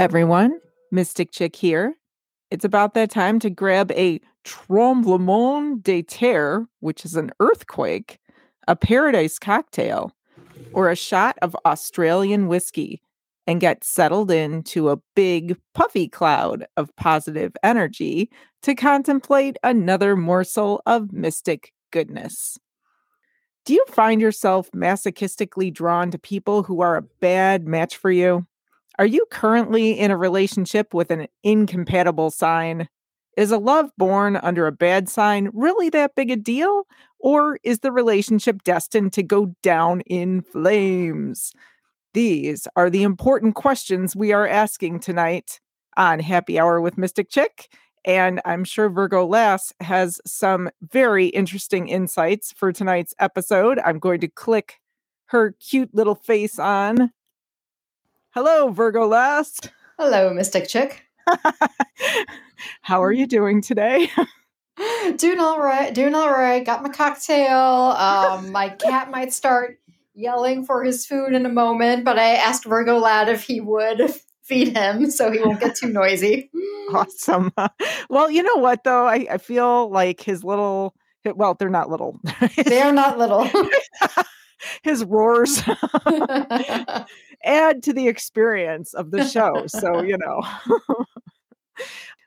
Everyone. Mystic Chick here. It's about that time to grab a tremblement de terre, which is an earthquake, a paradise cocktail, or a shot of Australian whiskey and get settled into a big, puffy cloud of positive energy to contemplate another morsel of mystic goodness. Do you find yourself masochistically drawn to people who are a bad match for you? Are you currently in a relationship with an incompatible sign? Is a love born under a bad sign really that big a deal? Or is the relationship destined to go down in flames? These are the important questions we are asking tonight on Happy Hour with Mystic Chick. And I'm sure Virgo Lass has some very interesting insights for tonight's episode. I'm going to click her cute little face on. Hello, Virgo Lass. Hello, Mystic Chick. How are you doing today? doing all right. Doing all right. Got my cocktail. Um, my cat might start yelling for his food in a moment, but I asked Virgo Lad if he would feed him so he won't get too noisy. awesome. Well, you know what though? I, I feel like his little well, they're not little. they are not little. His roars add to the experience of the show. So, you know.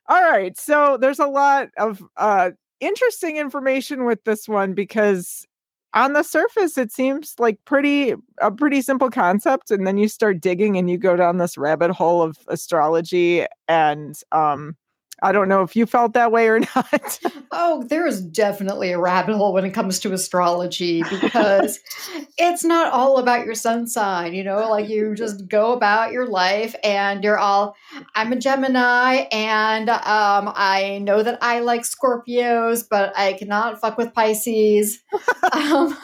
All right. So there's a lot of uh interesting information with this one because on the surface it seems like pretty a pretty simple concept and then you start digging and you go down this rabbit hole of astrology and um I don't know if you felt that way or not. oh, there is definitely a rabbit hole when it comes to astrology because it's not all about your sun sign, you know, like you just go about your life and you're all I'm a Gemini and um I know that I like Scorpios, but I cannot fuck with Pisces. um,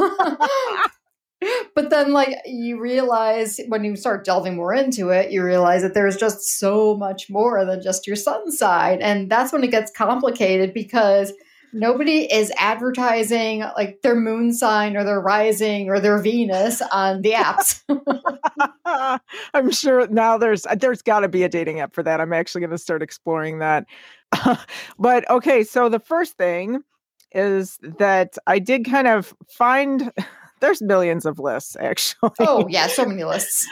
but then like you realize when you start delving more into it you realize that there's just so much more than just your sun side. And that's when it gets complicated because nobody is advertising like their moon sign or their rising or their venus on the apps. I'm sure now there's there's got to be a dating app for that. I'm actually going to start exploring that. But okay so the first thing is that i did kind of find there's millions of lists actually. Oh yeah, so many lists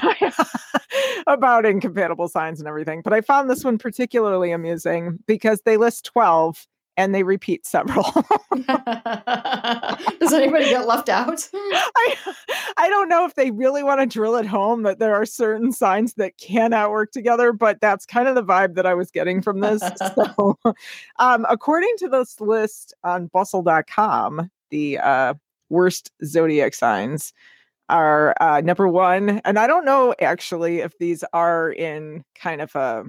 about incompatible signs and everything. But I found this one particularly amusing because they list 12 and they repeat several. Does anybody get left out? I, I don't know if they really want to drill it home that there are certain signs that cannot work together, but that's kind of the vibe that I was getting from this. so, um, according to this list on bustle.com, the uh, worst zodiac signs are uh, number one, and I don't know actually if these are in kind of a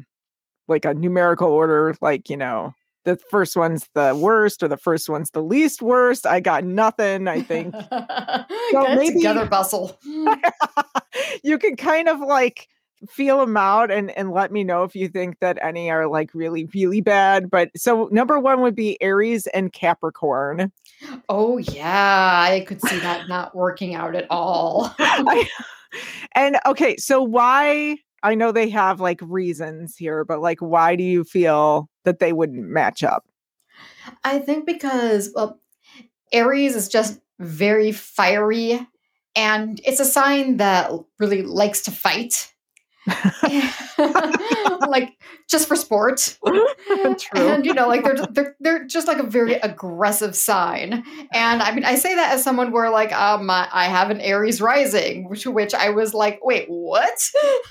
like a numerical order, like you know, the first one's the worst or the first one's the least worst. I got nothing. I think so maybe together bustle. you can kind of like feel them out and and let me know if you think that any are like really really bad but so number one would be aries and capricorn oh yeah i could see that not working out at all. I, and okay so why i know they have like reasons here but like why do you feel that they wouldn't match up? I think because well aries is just very fiery and it's a sign that really likes to fight like just for sport. True. And you know, like they're, they're they're just like a very aggressive sign. And I mean, I say that as someone where like um I have an Aries rising, which which I was like, wait, what?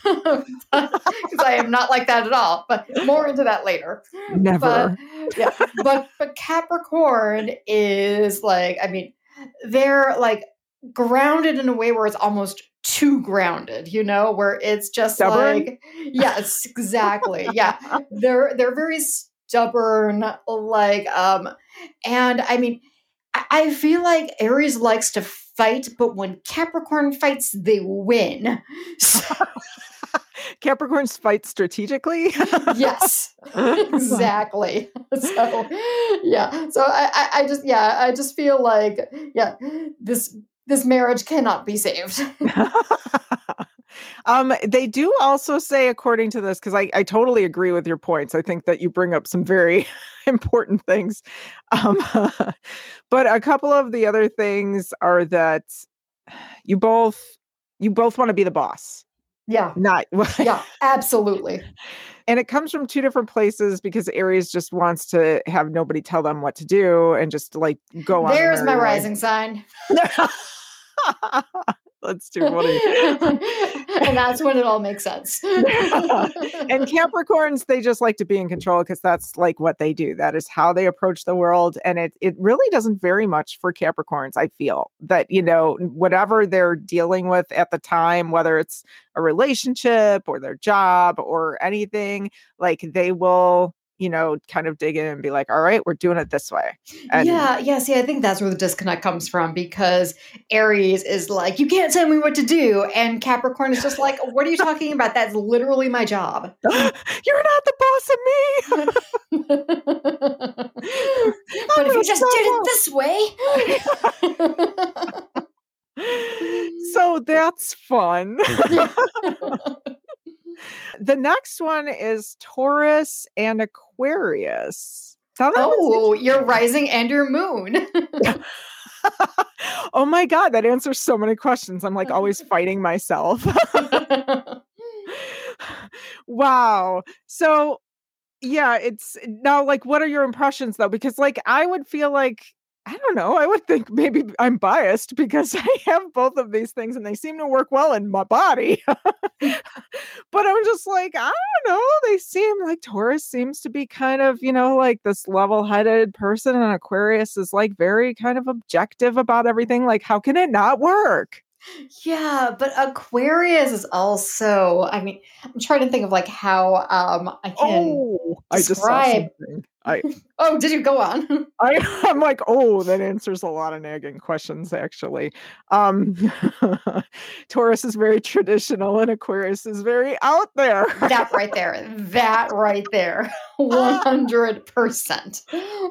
Because I am not like that at all. But more into that later. Never. But, yeah. But but Capricorn is like, I mean, they're like grounded in a way where it's almost too grounded, you know, where it's just stubborn? like yes, exactly. yeah. They're they're very stubborn, like um and I mean I feel like Aries likes to fight, but when Capricorn fights, they win. So Capricorns fight strategically. yes, exactly. So, yeah. So I, I, just, yeah, I just feel like, yeah, this this marriage cannot be saved. Um, they do also say, according to this, because I, I totally agree with your points. I think that you bring up some very important things. Um, but a couple of the other things are that you both you both want to be the boss. Yeah. Not yeah, absolutely. And it comes from two different places because Aries just wants to have nobody tell them what to do and just like go on. There's my rising sign. That's too funny. and that's when it all makes sense. and Capricorns, they just like to be in control because that's like what they do. That is how they approach the world. And it it really doesn't vary much for Capricorns, I feel. That, you know, whatever they're dealing with at the time, whether it's a relationship or their job or anything, like they will you know, kind of dig in and be like, all right, we're doing it this way. And yeah, yeah. See, I think that's where the disconnect comes from because Aries is like, you can't tell me what to do. And Capricorn is just like, what are you talking about? That's literally my job. You're not the boss of me. but if you just did it this way. so that's fun the next one is Taurus and Aquarius. oh, your rising and your moon. oh my God, that answers so many questions. I'm like always fighting myself. wow. So, yeah, it's now like, what are your impressions though? Because, like, I would feel like I don't know. I would think maybe I'm biased because I have both of these things and they seem to work well in my body. but I'm just like, I don't know. They seem like Taurus seems to be kind of, you know, like this level headed person, and Aquarius is like very kind of objective about everything. Like, how can it not work? Yeah, but Aquarius is also. I mean, I'm trying to think of like how um I can oh, describe. I I oh, did you go on? I I'm like, oh, that answers a lot of nagging questions actually. Um Taurus is very traditional and Aquarius is very out there. that right there. That right there. 100%.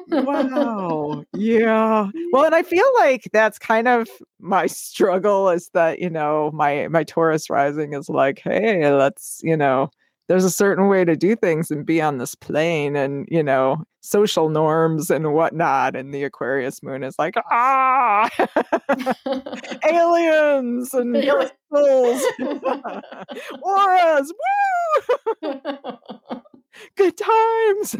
wow. Yeah. Well, and I feel like that's kind of my struggle is that, you know, my my Taurus rising is like, hey, let's, you know, there's a certain way to do things and be on this plane and you know social norms and whatnot and the aquarius moon is like ah aliens and crystals auras woo! Good times.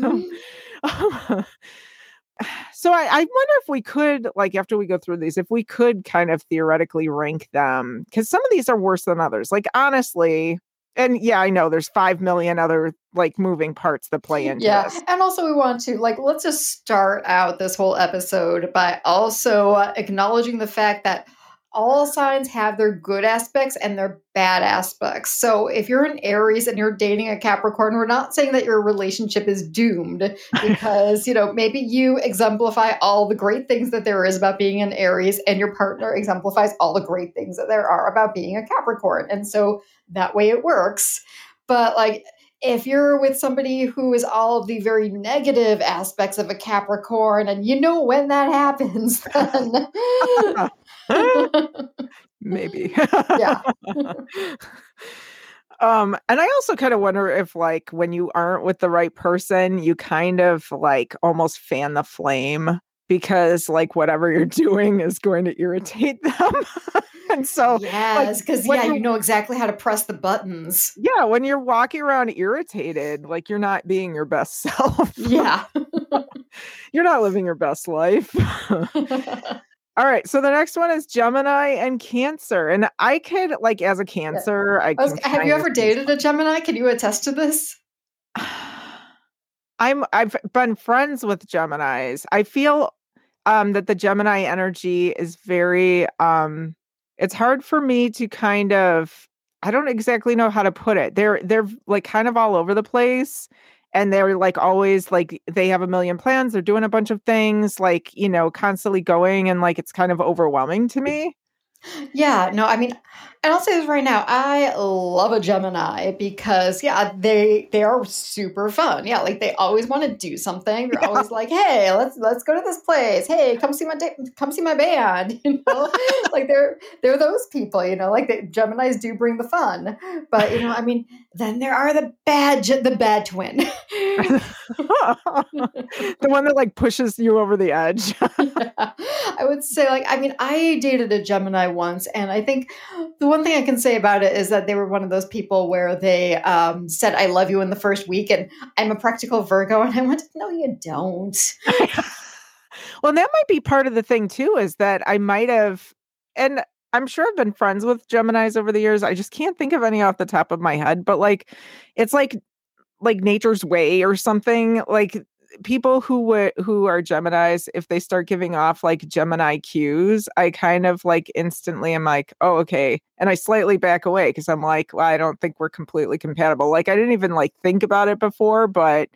So I, I wonder if we could like after we go through these if we could kind of theoretically rank them because some of these are worse than others. Like honestly and yeah, I know there's five million other like moving parts that play into yeah. this. And also, we want to like let's just start out this whole episode by also uh, acknowledging the fact that all signs have their good aspects and their bad aspects. So if you're an Aries and you're dating a Capricorn, we're not saying that your relationship is doomed because, you know, maybe you exemplify all the great things that there is about being an Aries and your partner exemplifies all the great things that there are about being a Capricorn. And so that way it works. But like if you're with somebody who is all of the very negative aspects of a Capricorn, and you know when that happens, then maybe. yeah. um and i also kind of wonder if like when you aren't with the right person you kind of like almost fan the flame because like whatever you're doing is going to irritate them. And so yes because like, yeah you know exactly how to press the buttons. Yeah when you're walking around irritated like you're not being your best self. Yeah. You're not living your best life all right so the next one is gemini and cancer and i could like as a cancer i, I was, have you ever dated a gemini can you attest to this I'm I've been friends with Geminis. I feel um that the Gemini energy is very um it's hard for me to kind of I don't exactly know how to put it. They're they're like kind of all over the place and they're like always like they have a million plans, they're doing a bunch of things like, you know, constantly going and like it's kind of overwhelming to me. Yeah, no, I mean And I'll say this right now, I love a Gemini because yeah, they they are super fun. Yeah, like they always want to do something. They're yeah. always like, "Hey, let's let's go to this place. Hey, come see my da- come see my band." You know, like they're they're those people. You know, like the Gemini's do bring the fun, but you know, I mean, then there are the bad the bad twin, the one that like pushes you over the edge. yeah. I would say, like, I mean, I dated a Gemini once, and I think the one thing I can say about it is that they were one of those people where they um, said "I love you" in the first week, and I'm a practical Virgo, and I went, "No, you don't." well, that might be part of the thing too, is that I might have, and I'm sure I've been friends with Geminis over the years. I just can't think of any off the top of my head, but like, it's like like nature's way or something like people who would who are Geminis, if they start giving off like Gemini cues, I kind of like instantly am like, oh, okay. And I slightly back away because I'm like, well, I don't think we're completely compatible. Like I didn't even like think about it before, but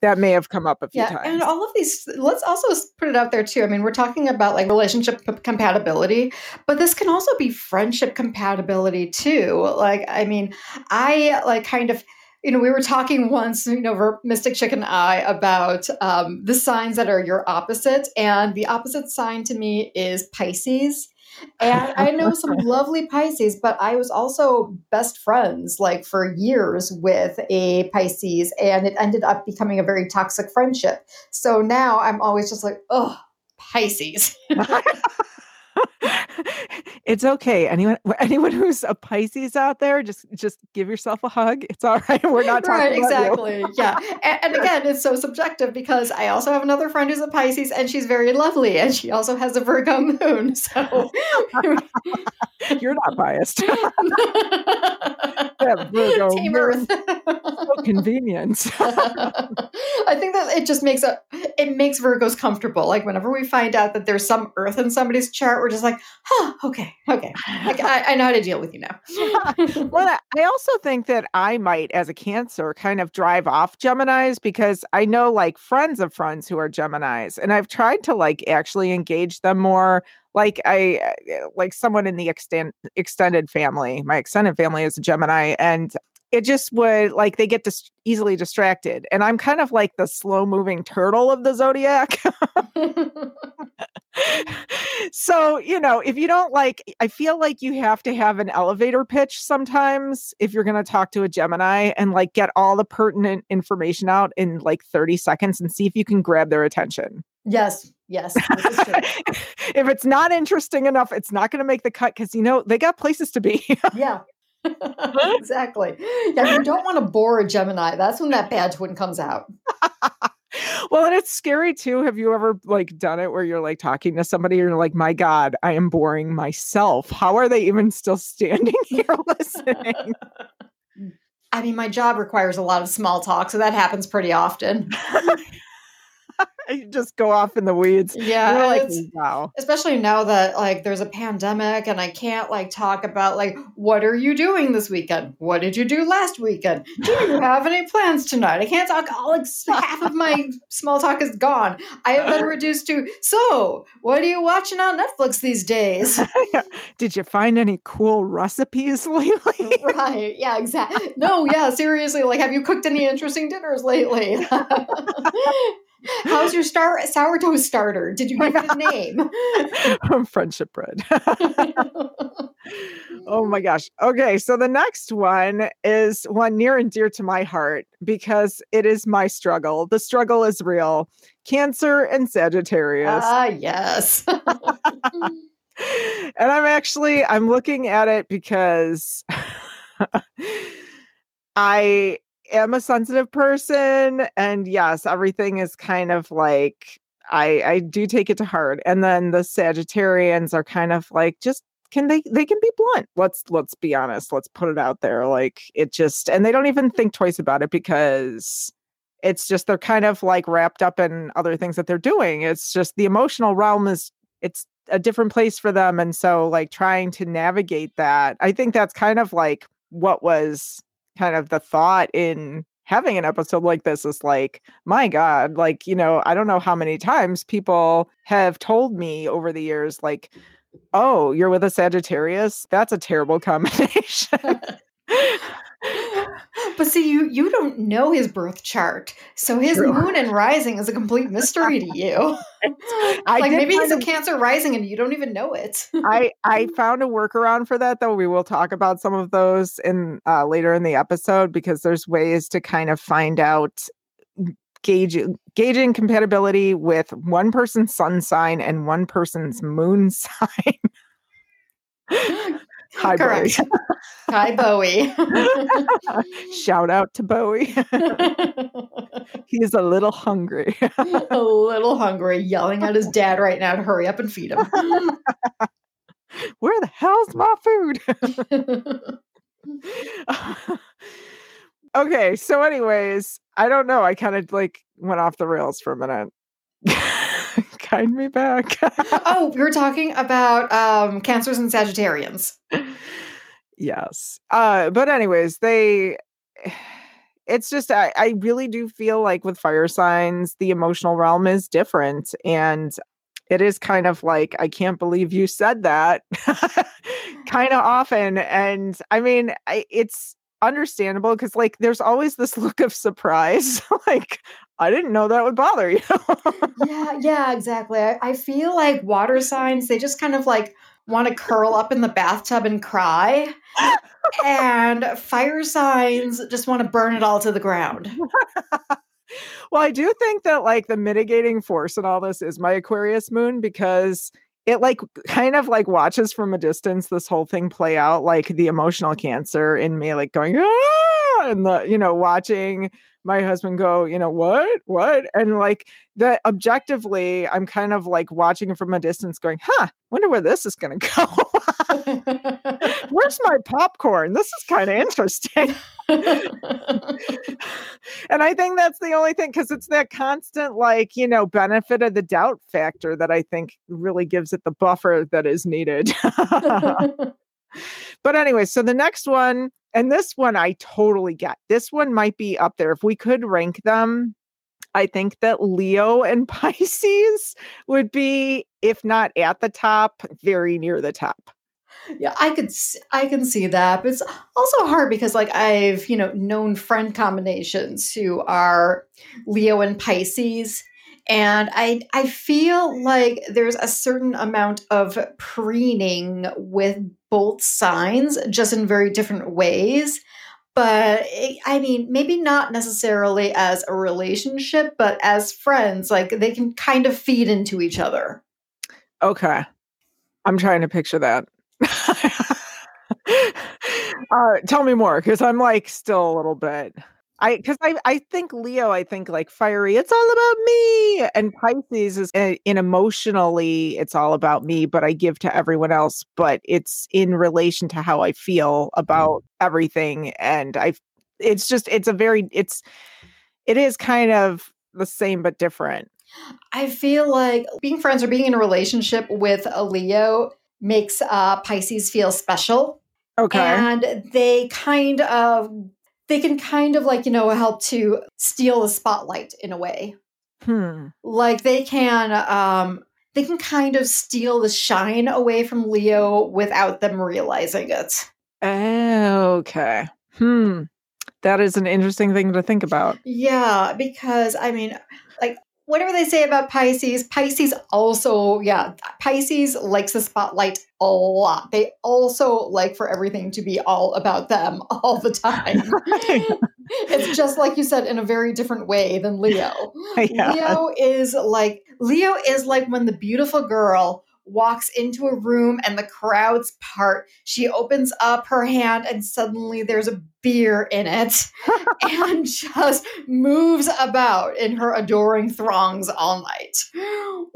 that may have come up a few yeah, times. And all of these, let's also put it out there too. I mean, we're talking about like relationship compatibility, but this can also be friendship compatibility too. Like, I mean, I like kind of you know, we were talking once, you know, Mystic Chick and I about um, the signs that are your opposite. And the opposite sign to me is Pisces. And I know some lovely Pisces, but I was also best friends like for years with a Pisces, and it ended up becoming a very toxic friendship. So now I'm always just like, oh, Pisces. it's okay. Anyone anyone who's a Pisces out there, just just give yourself a hug. It's all right. We're not talking right, exactly. yeah. And, and, again, it's so subjective because I also have another friend who's a Pisces and she's very lovely and she also has a Virgo moon. So you're not biased. yeah, Virgo moon. so convenient. I think that it just makes a it makes Virgos comfortable. Like whenever we find out that there's some Earth in somebody's chart, we're just like, huh, okay, okay. I, I know how to deal with you now. well, I also think that I might, as a Cancer, kind of drive off Geminis because I know like friends of friends who are Geminis, and I've tried to like actually engage them more. Like I, uh, like someone in the extend extended family. My extended family is a Gemini, and it just would like they get dis- easily distracted and i'm kind of like the slow moving turtle of the zodiac. So you know if you don't like i feel like you have to have an elevator pitch sometimes if you're going to talk to a gemini and like get all the pertinent information out in like 30 seconds and see if you can grab their attention. Yes yes if it's not interesting enough it's not going to make the cut because you know they got places to be. Yeah exactly. Yeah, you don't want to bore a Gemini. That's when that bad twin comes out. well, and it's scary too. Have you ever like done it where you're like talking to somebody and you're like, my God, I am boring myself. How are they even still standing here listening? I mean, my job requires a lot of small talk, so that happens pretty often. you just go off in the weeds. Yeah, like, wow. Especially now that like there's a pandemic and I can't like talk about like what are you doing this weekend? What did you do last weekend? Do you have any plans tonight? I can't talk. All like half of my small talk is gone. I have been reduced to so. What are you watching on Netflix these days? did you find any cool recipes lately? right. Yeah. Exactly. No. Yeah. Seriously. Like, have you cooked any interesting dinners lately? How's your star sourdough starter? Did you give it a name? Friendship bread. oh my gosh. Okay, so the next one is one near and dear to my heart because it is my struggle. The struggle is real. Cancer and Sagittarius. Ah, yes. and I'm actually I'm looking at it because I am a sensitive person and yes everything is kind of like i i do take it to heart and then the sagittarians are kind of like just can they they can be blunt. Let's let's be honest let's put it out there like it just and they don't even think twice about it because it's just they're kind of like wrapped up in other things that they're doing. It's just the emotional realm is it's a different place for them and so like trying to navigate that i think that's kind of like what was kind of the thought in having an episode like this is like, my God, like, you know, I don't know how many times people have told me over the years, like, Oh, you're with a Sagittarius? That's a terrible combination. but see, you you don't know his birth chart, so his True. moon and rising is a complete mystery to you. I like maybe he's a Cancer rising and you don't even know it. I I found a workaround for that, though. We will talk about some of those in uh, later in the episode because there's ways to kind of find out gauging gauging compatibility with one person's sun sign and one person's moon sign. Hi, Correct. Bowie. Hi, Bowie. Shout out to Bowie. He's a little hungry. a little hungry, yelling at his dad right now to hurry up and feed him. Where the hell's my food? okay, so anyways, I don't know. I kind of like went off the rails for a minute. Guide me back. oh, we were talking about um, cancers and Sagittarians. Yes. Uh, but anyways, they it's just I, I really do feel like with fire signs, the emotional realm is different. And it is kind of like, I can't believe you said that kind of often. And I mean, I, it's understandable because like there's always this look of surprise like i didn't know that would bother you. Yeah yeah exactly I, I feel like water signs they just kind of like want to curl up in the bathtub and cry and fire signs just want to burn it all to the ground. Well i do think that like the mitigating force in all this is my aquarius moon because it like kind of like watches from a distance this whole thing play out like the emotional cancer in me like going ah! and the you know watching my husband go you know what? What? And like that objectively i'm kind of like watching from a distance going huh wonder where this is going to go. Where's my popcorn? This is kind of interesting. And I think that's the only thing because it's that constant, like, you know, benefit of the doubt factor that I think really gives it the buffer that is needed. but anyway, so the next one, and this one I totally get. This one might be up there. If we could rank them, I think that Leo and Pisces would be, if not at the top, very near the top yeah i could i can see that but it's also hard because like i've you know known friend combinations who are leo and pisces and i i feel like there's a certain amount of preening with both signs just in very different ways. But i mean maybe not necessarily as a relationship but as friends like they can kind of feed into each other. Okay. I'm trying to picture that. Uh, tell me more because I'm like still a little bit. I because I I think Leo I think like fiery it's all about me and Pisces is in, in emotionally it's all about me but I give to everyone else but it's in relation to how I feel about everything and I it's just it's a very it's it is kind of the same but different. I feel like being friends or being in a relationship with a Leo makes uh, Pisces feel special. Okay. And they kind of they can kind of like, you know, help to steal the spotlight in a way. Hmm. Like they can um they can kind of steal the shine away from Leo without them realizing it. Okay. Hmm. That is an interesting thing to think about. Yeah, because I mean, like whatever they say about Pisces, Pisces also, yeah, Pisces likes the spotlight a lot. They also like for everything to be all about them all the time. it's just like you said in a very different way than Leo. Yeah. Leo is like Leo is like when the beautiful girl walks into a room and the crowds part. She opens up her hand and suddenly there's a beer in it and just moves about in her adoring throngs all night.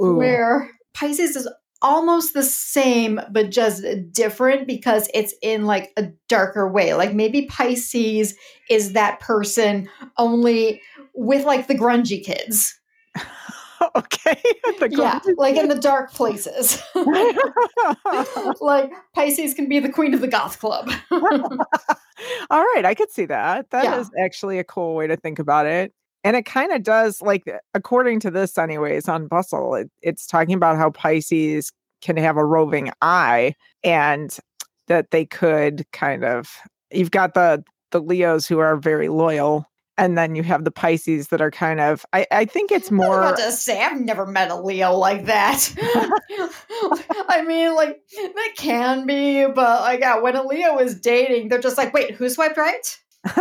Ooh. Where Pisces is almost the same but just different because it's in like a darker way. Like maybe Pisces is that person only with like the grungy kids okay. yeah, like in the dark places. like Pisces can be the queen of the goth club. All right, I could see that. That yeah. is actually a cool way to think about it. And it kind of does, like, according to this, anyways, on Bustle, it, it's talking about how Pisces can have a roving eye and that they could kind of you've got the the Leos who are very loyal and then you have the Pisces that are kind of I, I think it's more I was about to say I've never met a Leo like that. I mean, like that can be, but like yeah, when a Leo is dating, they're just like, wait, who swiped right?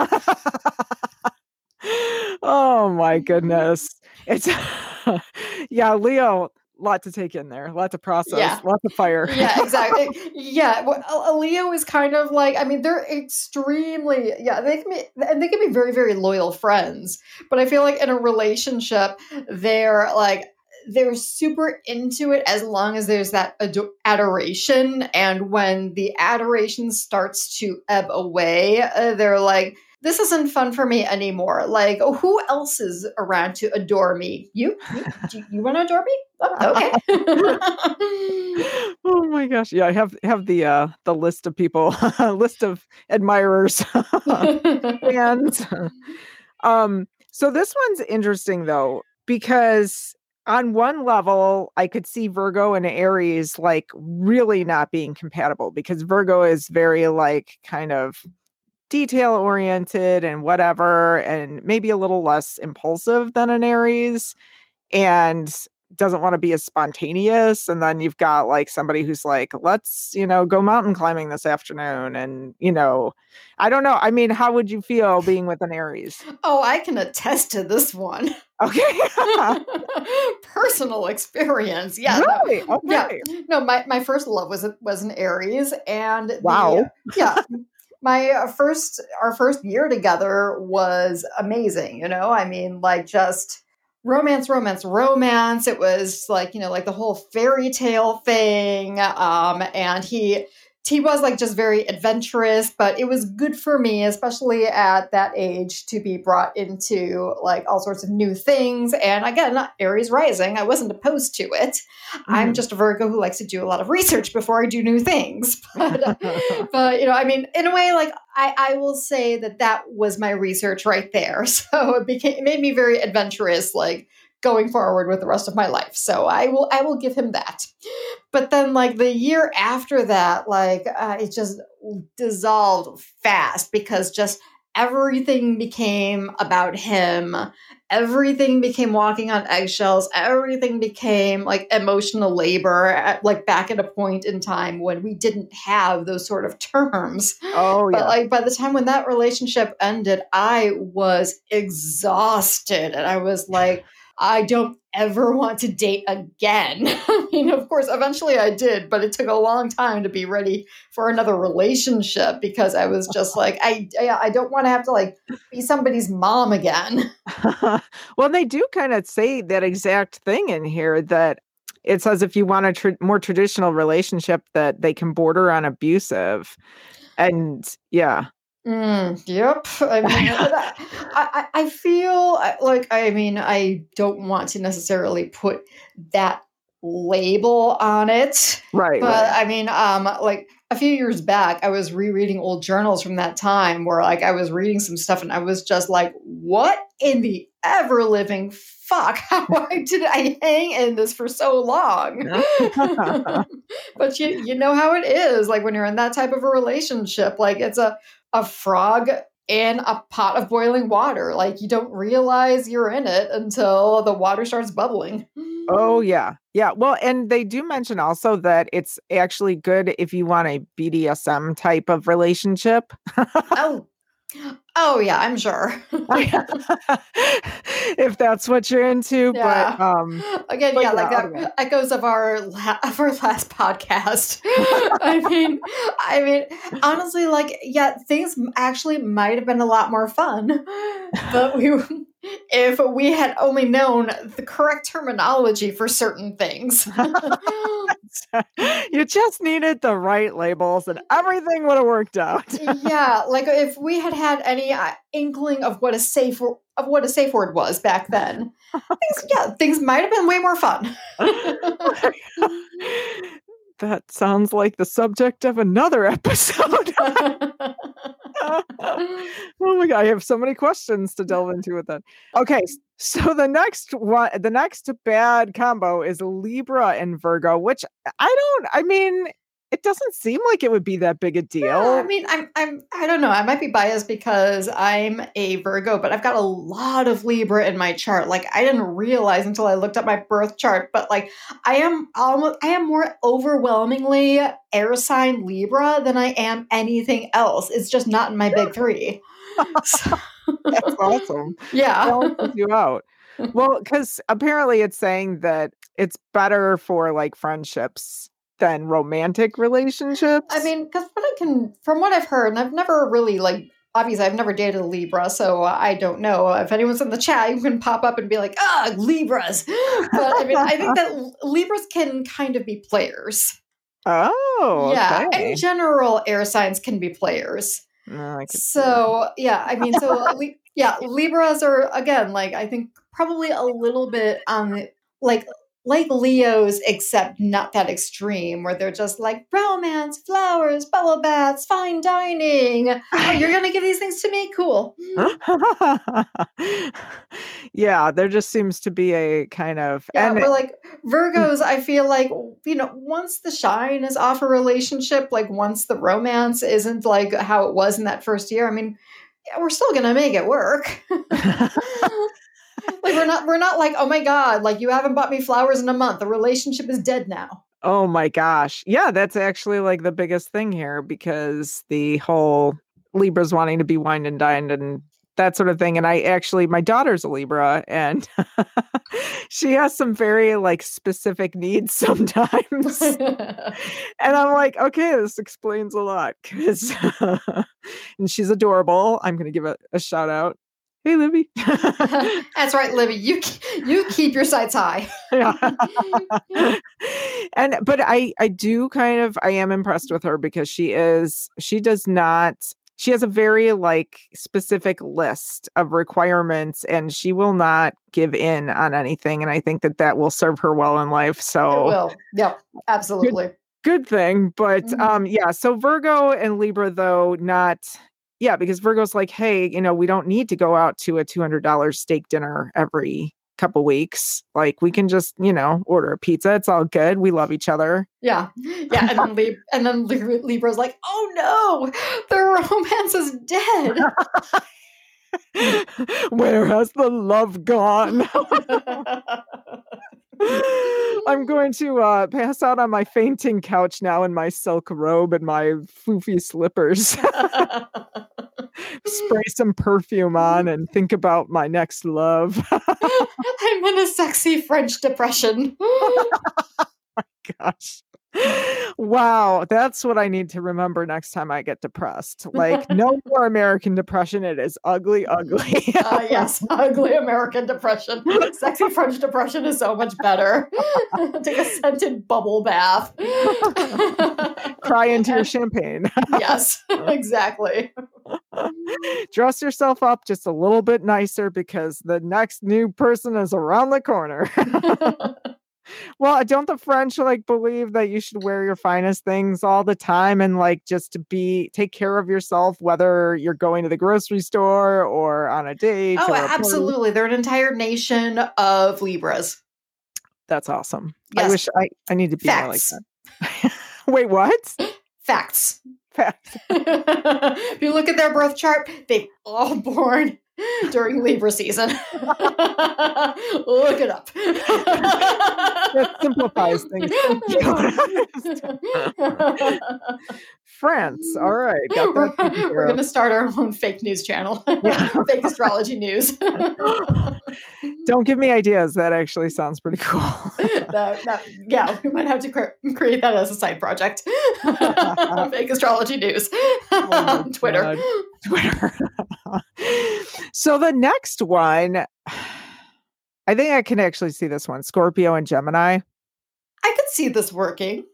oh my goodness. It's yeah, Leo lot to take in there, a lot to process, Yeah. lots of fire. yeah, exactly. yeah, well, a a Leo is kind of like I mean they're extremely yeah they can be and they can be very very loyal friends, but I feel like in a relationship they're like they're super into it as long as there's that ado- adoration, and when the adoration starts to ebb away, uh, they're like. This isn't fun for me anymore. Like, oh, who else is around to adore me? You? You, do you want to adore me? Okay. oh my gosh. Yeah, I have have the uh the list of people, list of admirers. and um so this one's interesting though because on one level I could see Virgo and Aries like really not being compatible because Virgo is very like kind of detail oriented and whatever and maybe a little less impulsive than an Aries and doesn't want to be as spontaneous and then you've got like somebody who's like let's you know go mountain climbing this afternoon and you know i don't know i mean how would you feel being with an aries oh, I can attest to this one. okay Personal experience. Yeah. no- really yeah. okay No, my, my first love was was an Aries, and the- Wow. yeah, my uh, first our first year together was amazing. You know, I mean, like just romance, romance, romance. It was like you know, like the whole fairy tale thing. Um, and he he was like just very adventurous, but it was good for me, especially at that age, to be brought into like all sorts of new things. And again, not Aries rising, I wasn't opposed to it. I'm Mhm. just a Virgo who likes to do a lot of research before I do new things. But, uh, but you know, I mean, in a way, like I, I will say that that was my research right there. So it became it made me very adventurous, like going forward with the rest of my life. So I will I will give him that. But then, like the year after that, like uh, it just dissolved fast because just everything became about him everything became walking on eggshells everything became like emotional labor at, like back at a point in time when we didn't have those sort of terms oh but yeah like by the time when that relationship ended i was exhausted and i was like i don't ever want to date again. I mean of course eventually i did but it took a long time to be ready for another relationship because i was just like i i, I don't want to have to like be somebody's mom again. Well they do kind of say that exact thing in here that it says if you want a tr- more traditional relationship that they can border on abusive. And yeah Mm, yep. I mean, I, I, I feel like, I mean, I don't want to necessarily put that label on it, right, but right. I mean, um, like a few years back, I was rereading old journals from that time where, like, I was reading some stuff and I was just like, what in the ever living fuck? How did I hang in this for so long? but you you know how it is like when you're in that type of a relationship like it's a a frog in a pot of boiling water like you don't realize you're in it until the water starts bubbling Oh mm. yeah. Yeah. Well, and they do mention also that it's actually good if you want a BDSM type of relationship. oh oh yeah i'm sure if that's what you're into. But um again But yeah like that okay. echoes of our la- of our last podcast i mean i mean honestly like yeah things actually might have been a lot more fun but we if we had only known the correct terminology for certain things you just needed the right labels and everything would have worked out. yeah like if we had had any uh, inkling of what a safe of what a safe word was back then things, yeah things might have been way more fun that sounds like the subject of another episode. oh my like I have so many questions to delve into with that. Okay, so the next one, the next bad combo is Libra and Virgo, which I don't. I mean, it doesn't seem like it would be that big a deal. Yeah, I mean, I'm, I'm, I don't know. I might be biased because I'm a Virgo, but I've got a lot of Libra in my chart. Like, I didn't realize until I looked at my birth chart, but like, I am almost, I am more overwhelmingly air sign Libra than I am anything else. It's just not in my big three. So, That's awesome. yeah. You out. Well, because apparently it's saying that it's better for like friendships than romantic relationships. I mean, because what I can, from what I've heard, and I've never really like, obviously, I've never dated a Libra, so I don't know if anyone's in the chat. You can pop up and be like, "Ah, Libras," but I mean, I think that Libras can kind of be players. oh, yeah, okay. in general, air signs can be players. No, I could see that. So yeah, I mean, so Li- yeah, Libras are again like I think probably a little bit on the like like Leos, except not that extreme, where they're just like romance, flowers, bubble baths, fine dining. Oh, you're gonna give these things to me? Cool. Mm. yeah, there just seems to be a kind of Yeah, and but like hmm. Virgos, I feel like you know, once the shine is off a relationship, like once the romance isn't like how it was in that first year, I mean, yeah, we're still gonna make it work. like we're not we're not like, oh my god, like you haven't bought me flowers in a month. The relationship is dead now. oh my gosh. Yeah, that's actually like the biggest thing here because the whole Libras wanting to be wined and dined and that sort of thing. And I actually, my daughter's a Libra and she has some very like specific needs sometimes. and I'm like, okay, this explains a lot because, and she's adorable. I'm going to give it a shout out. Hey, Libby. That's right, Libby. You you keep your sights high. yeah. and but I I do kind of I am impressed with her because she is she does not she has a very like specific list of requirements and she will not give in on anything and I think that that will serve her well in life It so will. Yep, absolutely. good thing but Mhm. um yeah so Virgo and Libra though not yeah because Virgo's like hey you know we don't need to go out to a $200 steak dinner every couple weeks. Like we can just you know order a pizza. It's all good. We love each other. Yeah, yeah, and then Lib- and then Lib- Libra's like, "Oh no, the romance is dead." where has the love gone i'm going to uh pass out on my fainting couch now in my silk robe and my foofy slippers spray some perfume on and think about my next love I'm in a sexy French depression. My gosh. Wow, that's what I need to remember next time I get depressed. Like, no more American depression. It is ugly, ugly. uh, yes, ugly American depression. Sexy French depression is so much better. Take a scented bubble bath. Cry into your champagne. yes, exactly. Dress yourself up just a little bit nicer because the next new person is around the corner. Well, don't the French like believe that you should wear your finest things all the time and like just to be take care of yourself, whether you're going to the grocery store or on a date? oh, or a party? absolutely. They're an entire nation of Libras. That's awesome. I wish I, I need to be more like that. Wait, what? Facts. Facts. if you look at their birth chart, they all born during Libra season. look it up. That simplifies things. France. All right. Got we're, that we're going to start our own fake news channel. Yeah. fake astrology news. Don't give me ideas. That actually sounds pretty cool. that, that, yeah, we might have to cre- create that as a side project. fake astrology news Oh on Twitter. God. Twitter. So the next one, I think I can actually see this one Scorpio and Gemini. I could see this working.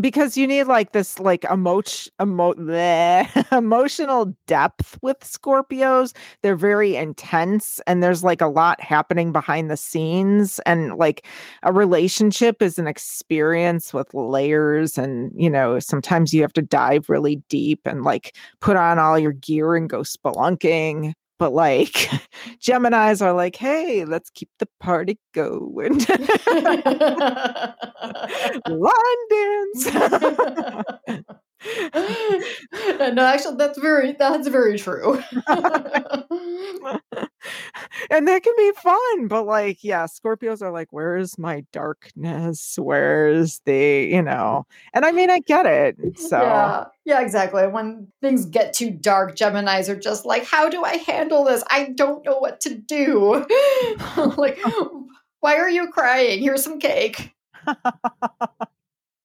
because you need like this like emotion emo- bleh, emotional depth with Scorpios. They're very intense and there's like a lot happening behind the scenes and like a relationship is an experience with layers and you know sometimes you have to dive really deep and like put on all your gear and go spelunking but like Geminis are like, hey, let's keep the party going. Line dance. Uh, no, actually, that's very that's very true. and that can be fun, but like, yeah, Scorpios are like, where's my darkness? Where's the, you know? And I mean, I get it. So yeah, yeah, exactly. When things get too dark, Gemini's are just like, how do I handle this? I don't know what to do. like, why are you crying? Here's some cake.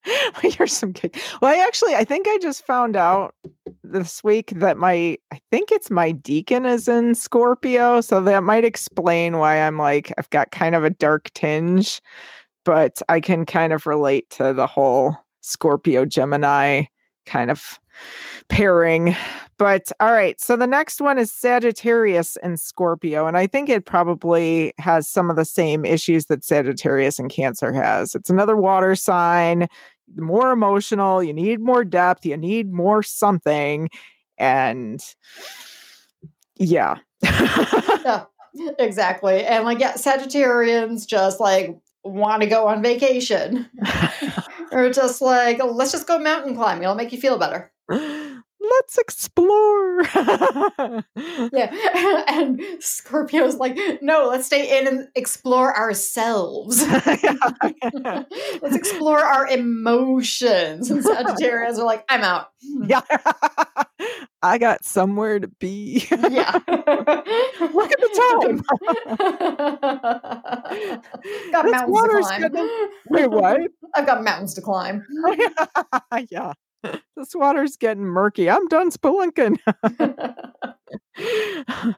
Here's some cake. Well, I actually, I think I just found out this week that my, I think it's my decan is in Scorpio. So that might explain why I'm like, I've got kind of a dark tinge, but I can kind of relate to the whole Scorpio Gemini kind of pairing. But all right, so the next one is Sagittarius and Scorpio. And I think it probably has some of the same issues that Sagittarius and Cancer has. It's another water sign more emotional, you need more depth, you need more something. And yeah. yeah, exactly. And like, yeah, Sagittarians just like want to go on vacation. or just like, let's just go mountain climbing. It'll make you feel better let's explore. yeah. And Scorpio's like, no, let's stay in and explore ourselves. let's explore our emotions. And Sagittarius are like, I'm out. Yeah. I got somewhere to be. yeah. Look at the time. got This mountains to climb. getting- Wait, what? I've got mountains to climb. yeah. This water's getting murky. I'm done spelunking.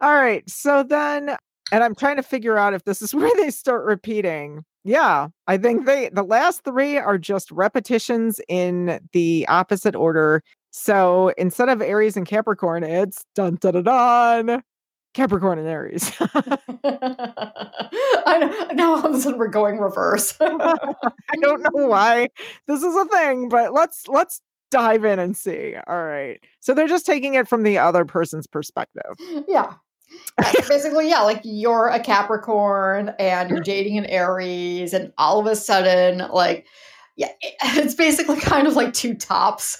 All right. So then, and I'm trying to figure out if this is where they start repeating. Yeah, I think they, the last three are just repetitions in the opposite order. So instead of Aries and Capricorn, it's dun dun dun dun. Capricorn and Aries. I know. Now all of a sudden we're going reverse. I don't know why this is a thing, but let's let's dive in and see. All right. So they're just taking it from the other person's perspective. yeah. Yeah, so basically, yeah, like you're a Capricorn and you're dating an Aries, and all of a sudden, like, yeah, it's basically kind of like two tops.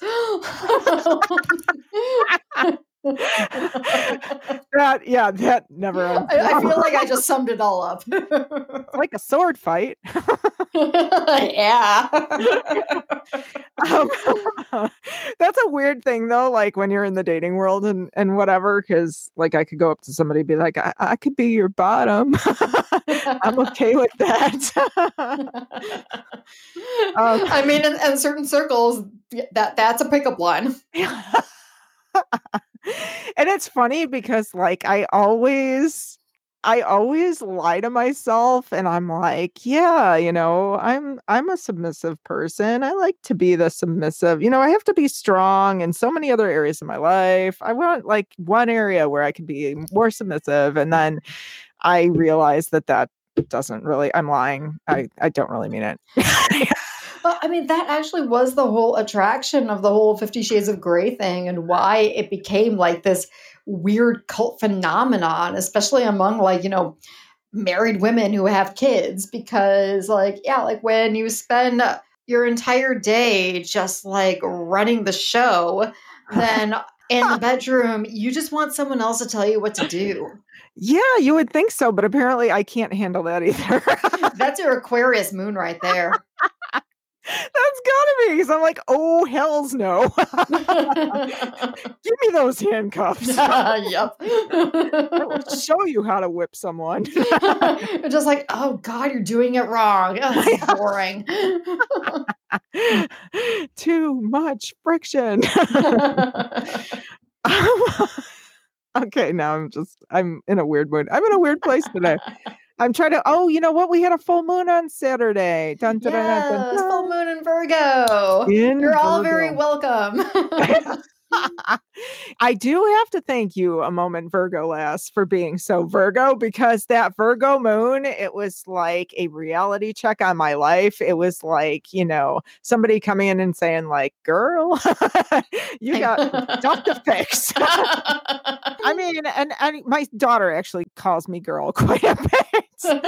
That yeah, that never ends. I, I feel like I just summed it all up. It's like a sword fight. yeah. Um, that's a weird thing though, like when you're in the dating world and and whatever, because like I could go up to somebody and be like, I, I could be your bottom. I'm okay with that. Um, I mean, in, in certain circles, that that's a pickup line. And it's funny because like I always I always lie to myself and I'm like, yeah, you know, I'm I'm a submissive person. I like to be the submissive. You know, I have to be strong in so many other areas of my life. I want like one area where I can be more submissive and then I realize that that doesn't really I'm lying. I I don't really mean it. Well, I mean, that actually was the whole attraction of the whole Fifty Shades of Grey thing and why it became like this weird cult phenomenon, especially among like, you know, married women who have kids. Because, like, yeah, like when you spend your entire day just like running the show, then in the bedroom, you just want someone else to tell you what to do. yeah, you would think so, but apparently I can't handle that either. That's your Aquarius moon right there. That's gotta be because I'm like, oh hells no. Give me those handcuffs. yep. Show you how to whip someone. Just like, oh God, you're doing it wrong. Oh, boring. Too much friction. okay, now I'm just I'm in a weird mood. I'm in a weird place today. I'm trying to. Oh, you know what? We had a full moon on Saturday. Dun, dun, dun, dun, dun, dun. full moon in Virgo. In You're all very welcome. I do have to thank you a moment, Virgo lass, for being so Virgo because that Virgo moon, it was like a reality check on my life. It was like, you know, somebody coming in and saying, like, girl, you got stuff to fix. I mean, and, and my daughter actually calls me girl quite a bit. so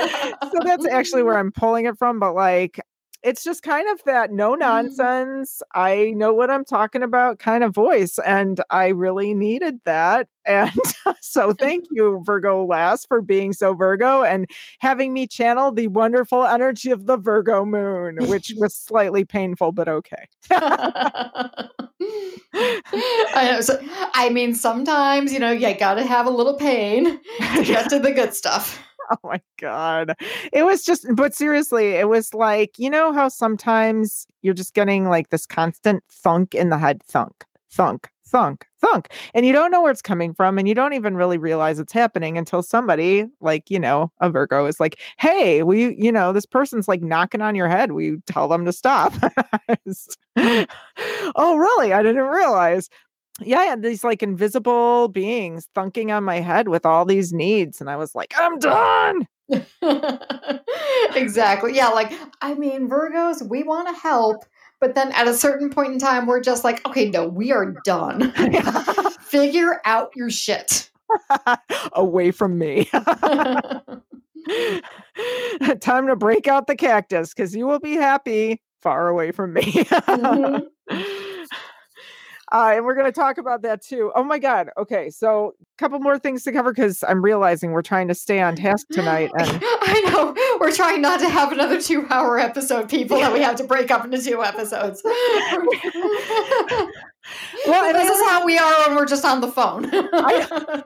that's actually where I'm pulling it from. But like, it's just kind of that no mm. nonsense. I know what I'm talking about kind of voice. And I really needed that. And so thank you, Virgo lass, for being so Virgo and having me channel the wonderful energy of the Virgo moon, which was slightly painful, but okay. I know. So, I mean, sometimes you know you got to have a little pain to get to the good stuff. Oh my god. It was just but seriously, it was like, you know how sometimes you're just getting like this constant thunk in the head thunk, thunk, thunk, thunk. And you don't know where it's coming from and you don't even really realize it's happening until somebody like, you know, a Virgo is like, "Hey, we, you know, this person's like knocking on your head. We tell them to stop." oh, really? I didn't realize yeah, had these like invisible beings thunking on my head with all these needs. And I was like, I'm done. exactly. Yeah. Like, I mean, Virgos, we want to help, but then at a certain point in time, we're just like, okay, no, we are done. Figure out your shit. Away from me. Time to break out the cactus because you will be happy far away from me. Mhm. Uh, and we're going to talk about that too. Oh my God. Okay. So, a couple more things to cover because I'm realizing we're trying to stay on task tonight. And I know. We're trying not to have another two hour episode, people, that we have to break up into two episodes. well, this is how we are when we're just on the phone.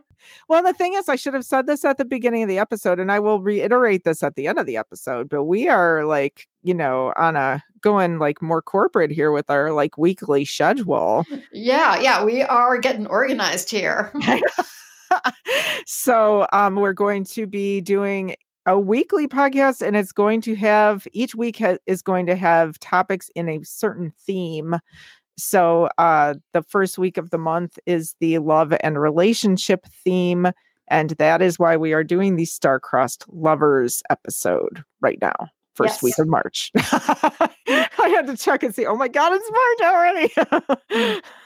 Well, the thing is, I should have said this at the beginning of the episode, and I will reiterate this at the end of the episode. But we are like, you know, on a going like more corporate here with our like weekly schedule. yeah, yeah, we are getting organized here. so um, we're going to be doing a weekly podcast, and it's going to have each week ha- is going to have topics in a certain theme. So uh, the first week of the month is the love and relationship theme. And that is why we are doing the star-crossed lovers episode right now, first week of March. I had to check and see, oh my God, it's March already.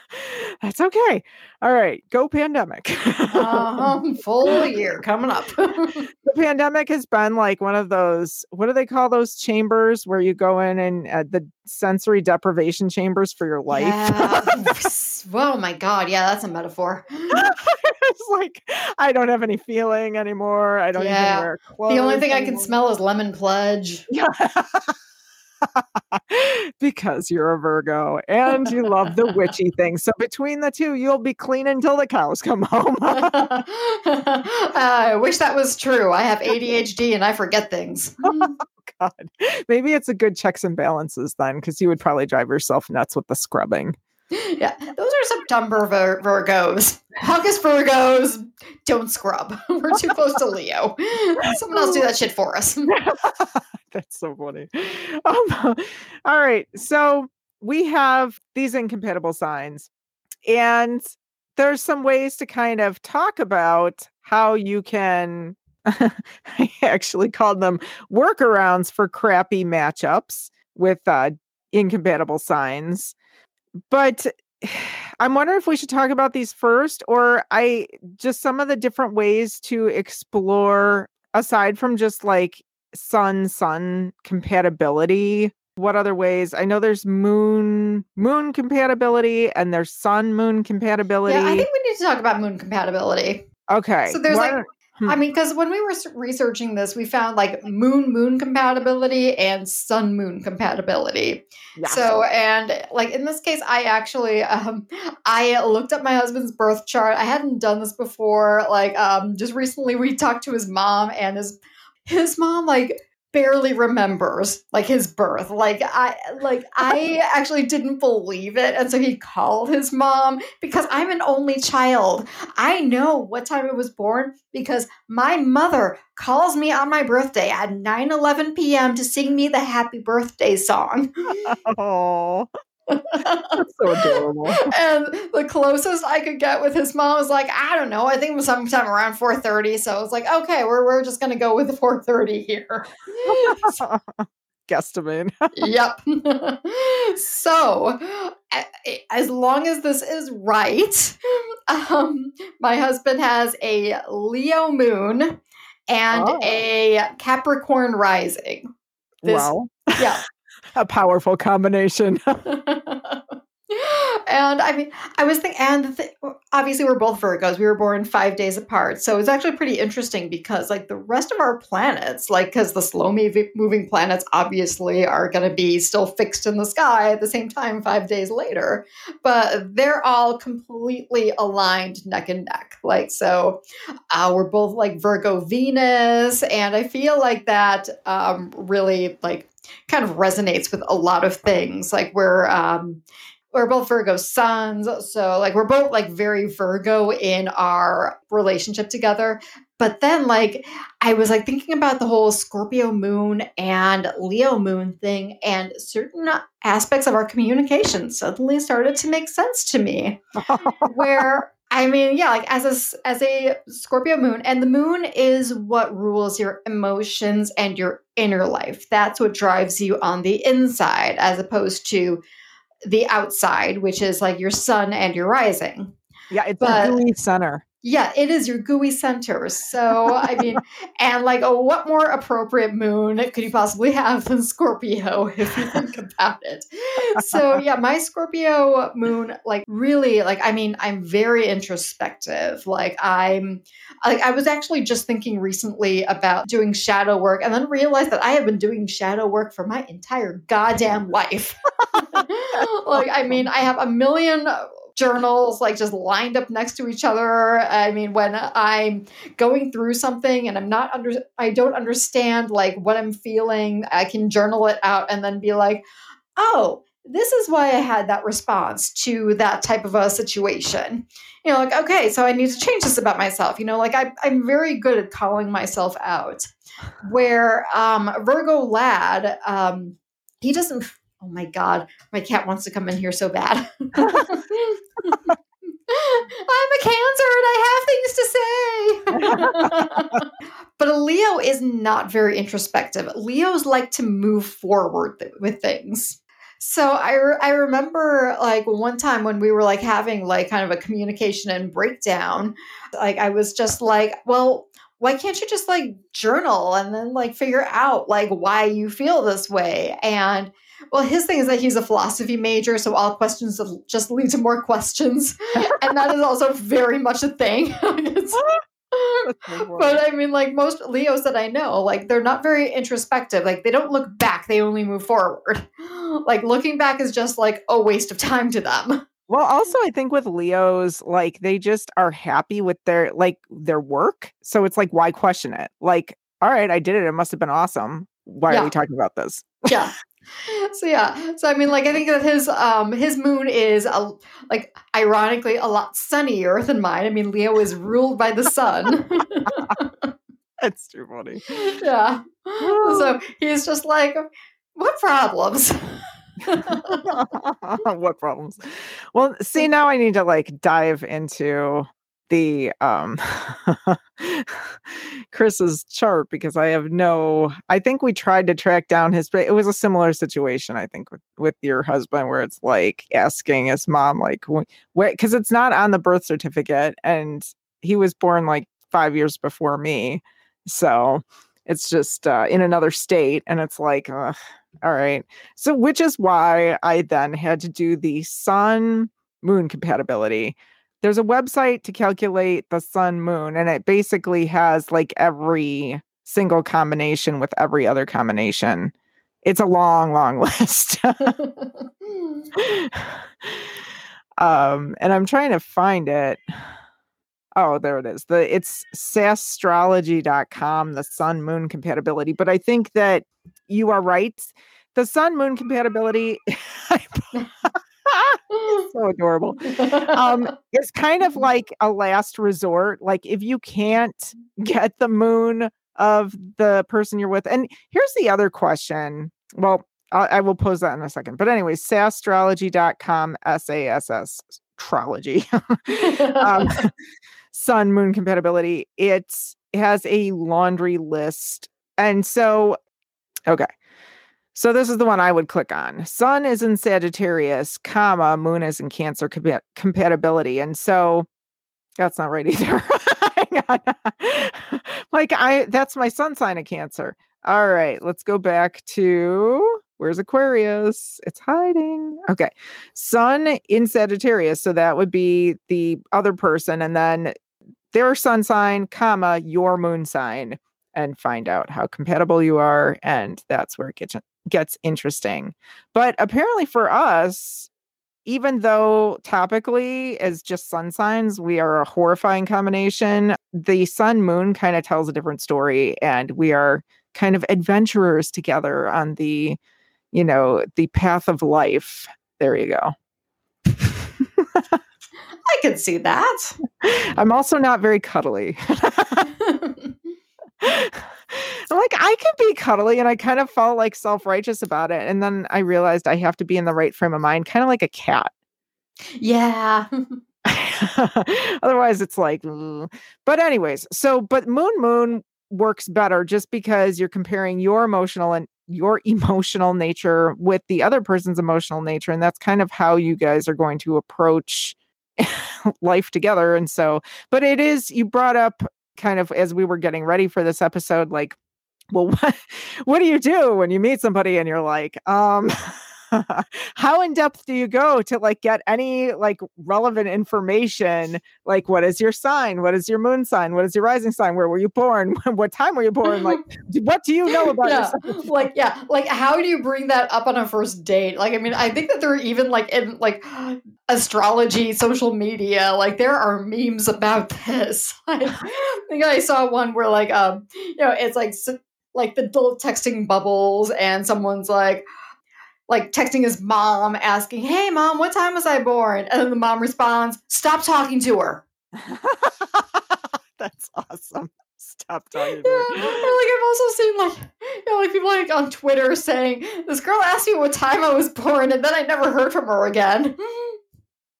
That's okay. All right, go pandemic. uh, full year coming up. the pandemic has been like one of those what do they call those chambers where you go in and uh, the sensory deprivation chambers for your life Yeah. oh my god, yeah, that's a metaphor. it's like i don't have any feeling anymore i don't Yeah. even wear clothes The only thing I can smell is lemon pledge. Yeah. because you're a Virgo and you love the witchy thing. So between the two, you'll be clean until the cows come home. I wish that was true. I have ADHD and I forget things. Oh, God. Maybe it's a good checks and balances then, because you would probably drive yourself nuts with the scrubbing. yeah, those are September Vir- Virgos. August Virgos don't scrub. We're too close to Leo. Someone else do that shit for us. That's so funny. Um, all right. So we have these incompatible signs, and there's some ways to kind of talk about how you can. I actually called them workarounds for crappy matchups with uh, incompatible signs. But I'm wondering if we should talk about these first, or I just some of the different ways to explore aside from just like sun sun compatibility what other ways i know there's moon moon compatibility and there's sun moon compatibility Yeah, I think we need to talk about moon compatibility. okay So there's why like Hmm. I mean, because when we were researching this, we found like moon moon compatibility and sun moon compatibility. yeah. So, and like in this case, I actually um I looked up my husband's birth chart. I hadn't done this before. Like um just recently we talked to his mom and his his mom like barely remembers like his birth. Like I like I actually didn't believe it. And so he called his mom because I'm an only child. I know what time I was born because my mother calls me on my birthday at 9 11 p.m. to sing me the happy birthday song. Oh. That's so adorable. and the closest I could get with his mom was like, I don't know, I think it was sometime around 4:30. So I was like, okay, we're we're just gonna go with 4:30 here. Guesstimate. yep. so as long as this is right, um, my husband has a Leo moon and Oh. a Capricorn rising. This- wow. Yeah. A powerful combination. and I mean, I was thinking, and thi- obviously we're both Virgos. We were born five days apart, so it's actually pretty interesting because, like, the rest of our planets, like, because the slow moving planets obviously are going to be still fixed in the sky at the same time five days later, but they're all completely aligned neck and neck. Like, so uh, we're both like Virgo Venus, and I feel like that um, really like kind of resonates with a lot of things. Like we're um, we're both Virgo suns, so like we're both like very Virgo in our relationship together. But then like I was like thinking about the whole Scorpio moon and Leo moon thing and certain aspects of our communication suddenly started to make sense to me where I mean, yeah, like as a as a Scorpio moon, and the moon is what rules your emotions and your inner life. That's what drives you on the inside, as opposed to the outside, which is like your sun and your rising. yeah, it's But- a gooey center. Yeah, it is your gooey center. So, I mean, and like, oh, what more appropriate moon could you possibly have than Scorpio if you think about it? So, yeah, my Scorpio moon, like, really, like, I mean, I'm very introspective. Like, I'm, like, I was actually just thinking recently about doing shadow work and then realized that I have been doing shadow work for my entire goddamn life. like, I mean, I have a million journals like just lined up next to each other. I mean, when I'm going through something and I'm not under I don't understand like what I'm feeling, I can journal it out and then be like, "Oh, this is why I had that response to that type of a situation." You know, like, okay, so I need to change this about myself. You know, like I, I'm very good at calling myself out. Where um, Virgo lad, um, he doesn't. Oh my god, my cat wants to come in here so bad. I'm a cancer and I have things to say. but a Leo is not very introspective. Leos like to move forward th- with things. So I, re- I remember like one time when we were like having like kind of a communication and breakdown, like I was just like, well, why can't you just like journal and then like figure out like why you feel this way? And well, his thing is that he's a philosophy major, so all questions just lead to more questions. and that is also very much a thing. It's- but I mean, like most Leos that I know, like they're not very introspective. Like they don't look back, they only move forward. Like looking back is just like a waste of time to them. Well, also I think with Leos, like they just are happy with their like their work. So it's like, why question it? Like, all right, I did it. It must have been awesome. Why Yeah. are we talking about this? yeah. So yeah, so I mean, like I think that his um his moon is a, like ironically a lot sunnier than mine. I mean, Leo is ruled by the sun. It's too funny. yeah. So he's just like, what problems? what problems? Well, see, now I need to like dive into the um Chris's chart because I have no I think we tried to track down his but it was a similar situation I think with with your husband where it's like asking his mom like wh- where cuz it's not on the birth certificate and he was born like 5 years before me. So it's just uh, in another state and it's like ugh, all right. So, which is why I then had to do the sun moon compatibility. There's a website to calculate the sun moon, and it basically has like every single combination with every other combination. It's a long, long list. um, and I'm trying to find it. Oh, there it is. The it's sasstrology.com, the sun moon compatibility. But I think that you are right. The sun moon compatibility so adorable. Um, it's kind of like a last resort. Like if you can't get the moon of the person you're with. And here's the other question. Well, I, I will pose that in a second. But anyway, sasstrology.com, S A S S, trology. um, sun moon compatibility. It has a laundry list. And so, okay. So this is the one I would click on. Sun is in Sagittarius, comma, moon is in Cancer compa- compatibility. And so that's not right either. like I that's my sun sign of Cancer. All right, let's go back to where's Aquarius? It's hiding. Okay. Sun in Sagittarius, so that would be the other person and then their sun sign, comma, your moon sign and find out how compatible you are and that's where it gets gets interesting. But apparently for us, even though topically as just sun signs, we are a horrifying combination, the sun moon kind of tells a different story and we are kind of adventurers together on the, you know, the path of life. There you go. I can see that. I'm also not very cuddly. like I could be cuddly and I kind of felt like self-righteous about it. And then I realized I have to be in the right frame of mind, kind of like a cat. Yeah. Otherwise it's like Ugh. but anyways, so but moon moon works better just because you're comparing your emotional and your emotional nature with the other person's emotional nature and that's kind of how you guys are going to approach life together and so but it is you brought up kind of as we were getting ready for this episode like well what, what do you do when you meet somebody and you're like um how in depth do you go to like get any like relevant information? Like what is your sign? What is your moon sign? What is your rising sign? Where were you born? What time were you born? Like what do you know about yeah. yourself like yeah like how do you bring that up on a first date? Like i mean i think that there are even like in like astrology social media like there are memes about this. I think i saw one where like um you know it's like like the little texting bubbles and someone's like like texting his mom asking, Hey mom, what time was I born? And then the mom responds, Stop talking to her. That's awesome. Stop talking to her. Yeah. Like I've also seen like you know, like people like on Twitter saying, This girl asked me what time I was born and then I never heard from her again.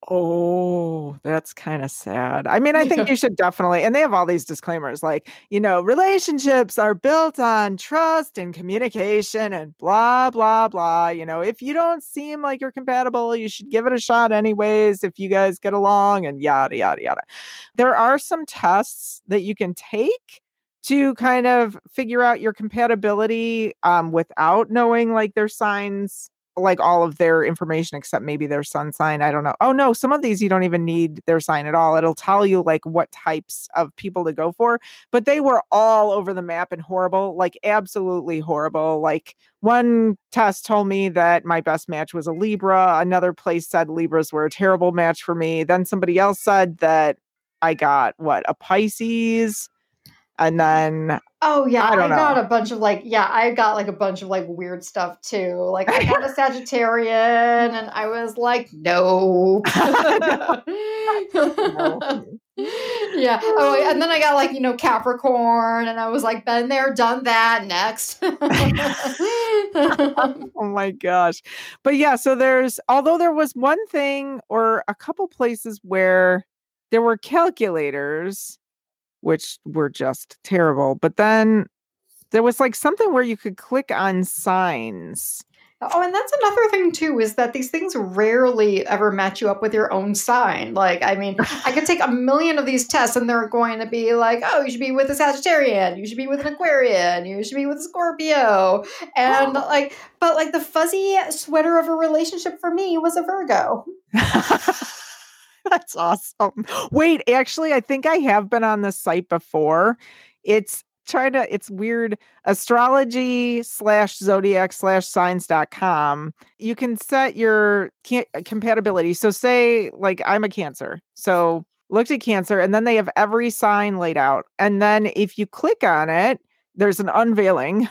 Oh, that's kind of sad. I mean, I think you should definitely, and they have all these disclaimers like, you know, relationships are built on trust and communication and blah, blah, blah. You know, if you don't seem like you're compatible, you should give it a shot anyways if you guys get along and yada, yada, yada. There are some tests that you can take to kind of figure out your compatibility um, without knowing like their signs like all of their information except maybe their sun sign. I don't know. Oh no, some of these you don't even need their sign at all. It'll tell you like what types of people to go for, but they were all over the map and horrible, like absolutely horrible. Like one test told me that my best match was a Libra, another place said Libras were a terrible match for me. Then somebody else said that I got what, a Pisces and then oh yeah I, I got a bunch of like yeah i got like a bunch of like weird stuff too. Like i got a sagittarian and i was like no, no. yeah. Oh and then i got like you know capricorn and i was like been there done that next. Oh my gosh. But yeah so there's although there was one thing or a couple places where there were calculators which were just terrible. But then there was like something where you could click on signs. Oh, and that's another thing too is that these things rarely ever match you up with your own sign. Like, I mean, I could take a million of these tests and they're going to be like, oh, you should be with a Sagittarian, you should be with an Aquarian, you should be with a Scorpio. And like, but like the fuzzy sweater of a relationship for me was a Virgo. That's awesome. Wait, actually, I think I have been on the site before. It's trying to, it's weird. Astrology slash zodiac slash signs.com. You can set your uh, compatibility. So, say, like, I'm a Cancer. So, looked at Cancer, and then they have every sign laid out. And then if you click on it, there's an unveiling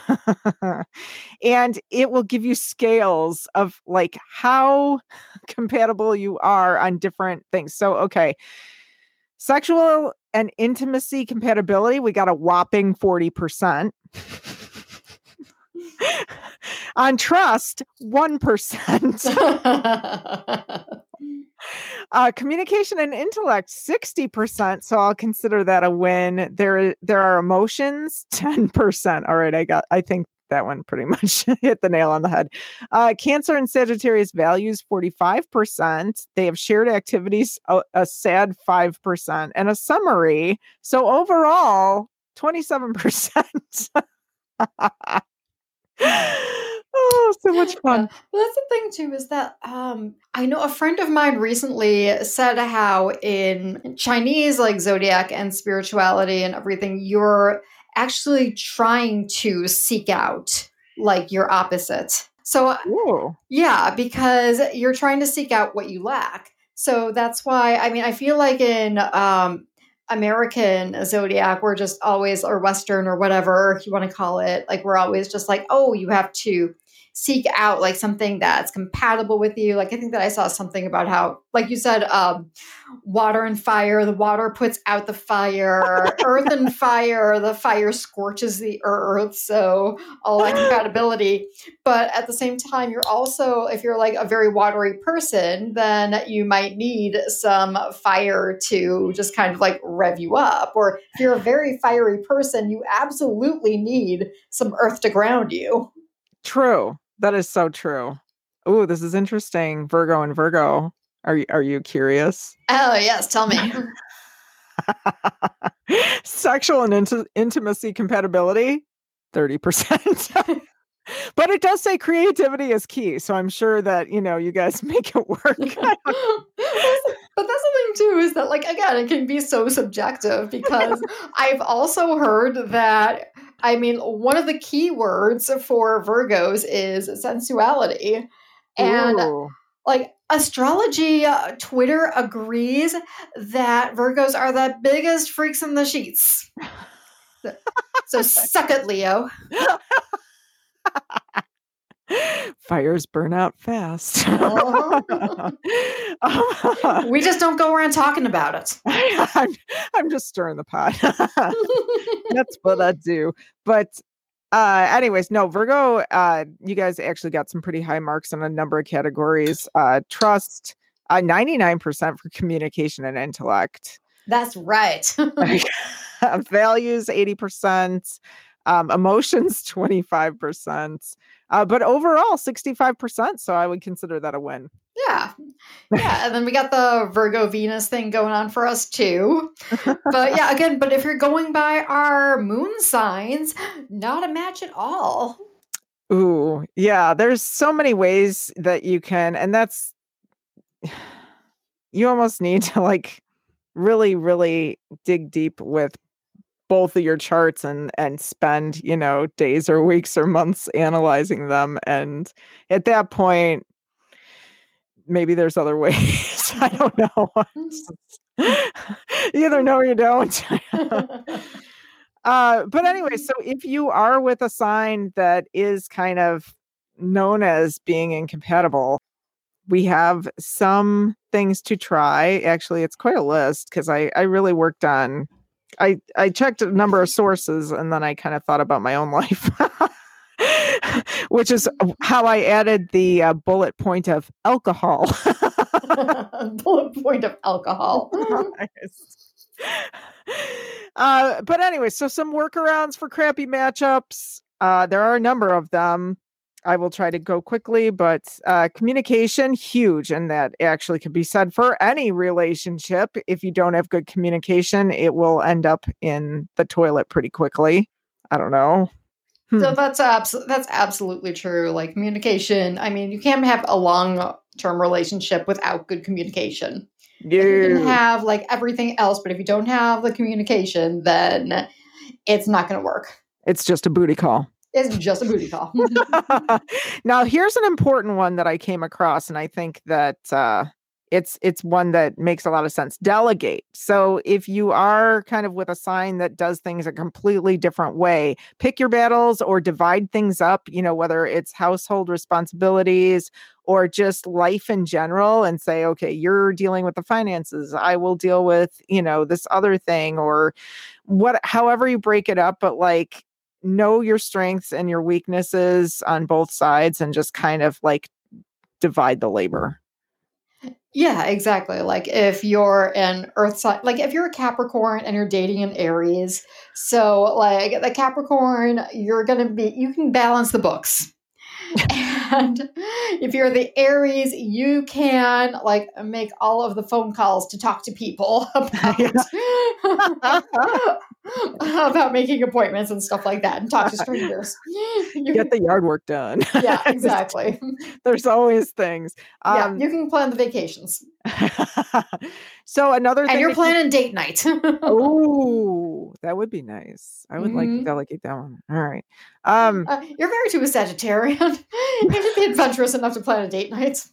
and it will give you scales of like how compatible you are on different things. So, okay, sexual and intimacy compatibility, we got a whopping 40%. on trust, 1%. Uh, communication and intellect, 60%. So I'll consider that a win. There, there are emotions, 10%. All right, I got, I think that one pretty much hit the nail on the head. Uh, Cancer and Sagittarius values 45%. They have shared activities, a, a sad 5%, and a summary. So overall, 27%. So much fun. Yeah. Well, that's the thing too is that um, I know a friend of mine recently said how in Chinese, like zodiac and spirituality and everything, you're actually trying to seek out like your opposite. So, Ooh. yeah, because you're trying to seek out what you lack. So that's why I mean I feel like in um, American zodiac, we're just always, or Western or whatever you want to call it, like we're always just like, oh, you have to seek out like something that's compatible with you. Like I think that I saw something about how, like you said, um, water and fire, the water puts out the fire, earth and fire, the fire scorches the earth. So all that compatibility. But at the same time, you're also, if you're like a very watery person, then you might need some fire to just kind of like rev you up. Or if you're a very fiery person, you absolutely need some earth to ground you. True. That is so true. Oh, this is interesting. Virgo and Virgo. Are you are you curious? Oh yes, tell me. Sexual and int- intimacy compatibility, thirty percent. but it does say creativity is key, so I'm sure that you know you guys make it work. but that's the thing too is that like again, it can be so subjective because I've also heard that I mean, one of the key words for Virgos is sensuality. And Ooh. like astrology uh, Twitter agrees that Virgos are the biggest freaks in the sheets. so, so suck it, Leo. Fires burn out fast. we just don't go around talking about it. I'm, I'm just stirring the pot. That's what I do. But uh anyways no virgo uh you guys actually got some pretty high marks on a number of categories uh trust uh 99% for communication and intellect that's right values 80% um emotions 25% uh, but overall, 65%. So I would consider that a win. Yeah. Yeah. and then we got the Virgo Venus thing going on for us too. But yeah, again, but if you're going by our moon signs, not a match at all. Ooh, yeah. There's so many ways that you can, and that's, you almost need to like really, really dig deep with both of your charts and and spend you know days or weeks or months analyzing them and at that point maybe there's other ways i don't know. Mm. You either mm. know or you don't. Uh but anyway mm-hmm. so if you are with a sign that is kind of known as being incompatible we have some things to try. Actually it's quite a list because i i really worked on I I checked a number of sources and then I kind of thought about my own life. Which is how I added the uh, bullet point of alcohol. bullet point of alcohol. uh, but anyway, so some workarounds for crappy matchups. Uh, there are a number of them. I will try to go quickly, but uh, communication huge, and that actually could be said for any relationship. If you don't have good communication, it will end up in the toilet pretty quickly. I don't know. Hmm. So that's abs- that's absolutely true. Like communication, I mean, you can't have a long term relationship without good communication. Yeah. You can have like everything else, but if you don't have the communication, then it's not going to work. It's just a booty call is just a booty call. now, here's an important one that I came across, and I think that uh, it's it's one that makes a lot of sense. Delegate. So if you are kind of with a sign that does things a completely different way pick your battles or divide things up you know whether it's household responsibilities or just life in general and say okay you're dealing with the finances. I will deal with you know this other thing or what however you break it up but like know your strengths and your weaknesses on both sides and just kind of like divide the labor yeah, exactly. Like if you're an earth sign, like if you're a Capricorn and you're dating an Aries, so like the Capricorn, you're going to be, you can balance the books. and if you're the Aries, you can like make all of the phone calls to talk to people about, about making appointments and stuff like that and talk to strangers. You Get the yard work done. yeah, exactly. There's always things. Um, yeah, you can plan the vacations. So another and you're planning you... date night. oh, that would be nice. I would mm-hmm. like to mm-hmm. delegate that one. All right. Um, uh, you're married to a Sagittarian. you should be adventurous enough to plan a date night.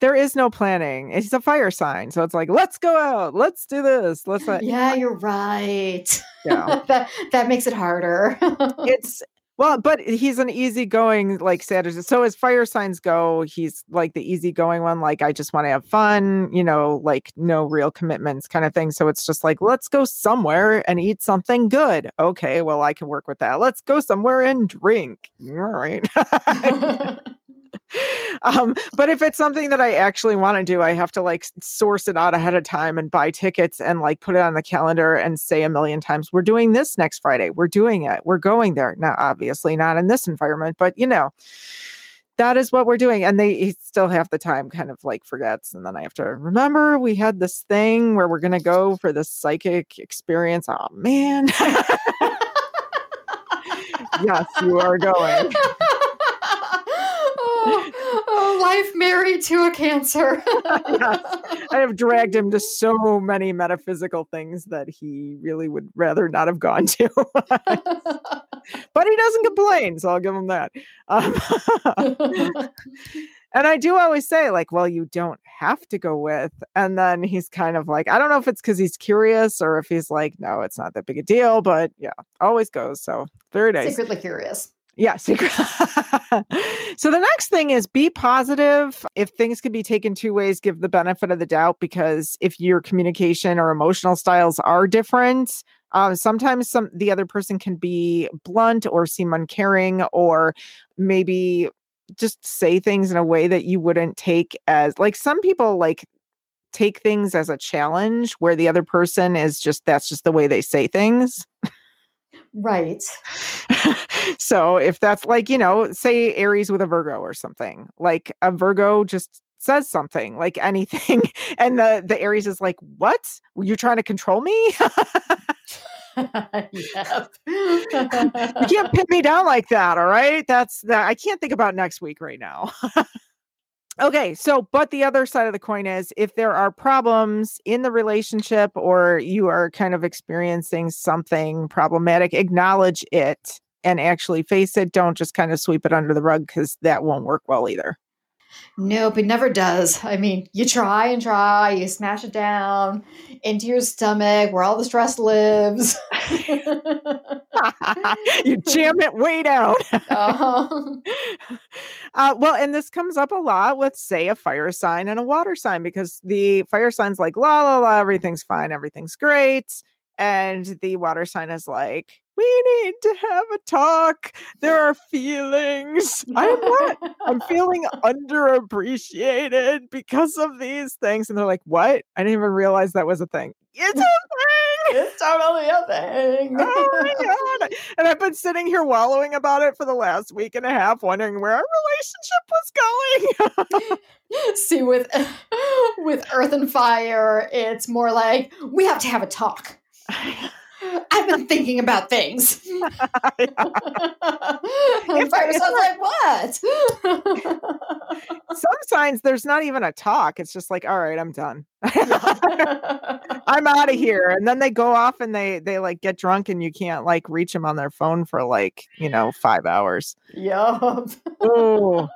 There is no planning. It's a fire sign, so it's like, let's go out, let's do this, let's. Uh, yeah, you're right. Yeah, that that makes it harder. it's well, but he's an easygoing like Saturday. So as fire signs go, he's like the easygoing one. Like I just want to have fun, you know, like no real commitments kind of thing. So it's just like let's go somewhere and eat something good. Okay, well I can work with that. Let's go somewhere and drink. All right. um, but if it's something that I actually want to do, I have to like source it out ahead of time and buy tickets and like put it on the calendar and say a million times, we're doing this next Friday. We're doing it. We're going there. Now, obviously not in this environment, but you know, that is what we're doing. And they still half the time kind of like forgets. And then I have to remember we had this thing where we're going to go for this psychic experience. Oh man. yes, you are going. life married to a cancer. yes. I have dragged him to so many metaphysical things that he really would rather not have gone to. but he doesn't complain, so I'll give him that. Um, and I do always say, like, well, you don't have to go with. And then he's kind of like, I don't know if it's because he's curious or if he's like, no, it's not that big a deal, but yeah, always goes. So very nice. Secretly curious. Yeah, so the next thing is be positive. If things can be taken two ways, give the benefit of the doubt because if your communication or emotional styles are different, uh, sometimes some the other person can be blunt or seem uncaring or maybe just say things in a way that you wouldn't take as like some people like take things as a challenge where the other person is just that's just the way they say things. Right. so if that's like, you know, say Aries with a Virgo or something, like a Virgo just says something like anything and the the Aries is like, "What? Were you trying to control me?" yep. you can't pin me down like that, all right? That's that I can't think about next week right now. Okay, so but the other side of the coin is if there are problems in the relationship or you are kind of experiencing something problematic, acknowledge it and actually face it. Don't just kind of sweep it under the rug because that won't work well either. Nope, it never does. I mean, you try and try, you smash it down into your stomach where all the stress lives. you jam it way down. Uh-huh. Uh, well, and this comes up a lot with, say, a fire sign and a water sign because the fire sign's like, la, la, la, everything's fine, everything's great. And the water sign is like, we need to have a talk. There are feelings. I'm not. I'm feeling underappreciated because of these things. And they're like, what? I didn't even realize that was a thing. It's a thing. It's totally a thing. oh my god. And I've been sitting here wallowing about it for the last week and a half, wondering where our relationship was going. See, with with earth and fire, it's more like we have to have a talk. I've been thinking about things. fire sounds like what? Some signs there's not even a talk. It's just like, all right, I'm done. I'm out of here. And then they go off and they they like get drunk and you can't like reach them on their phone for like, you know, five hours. Yup. oh.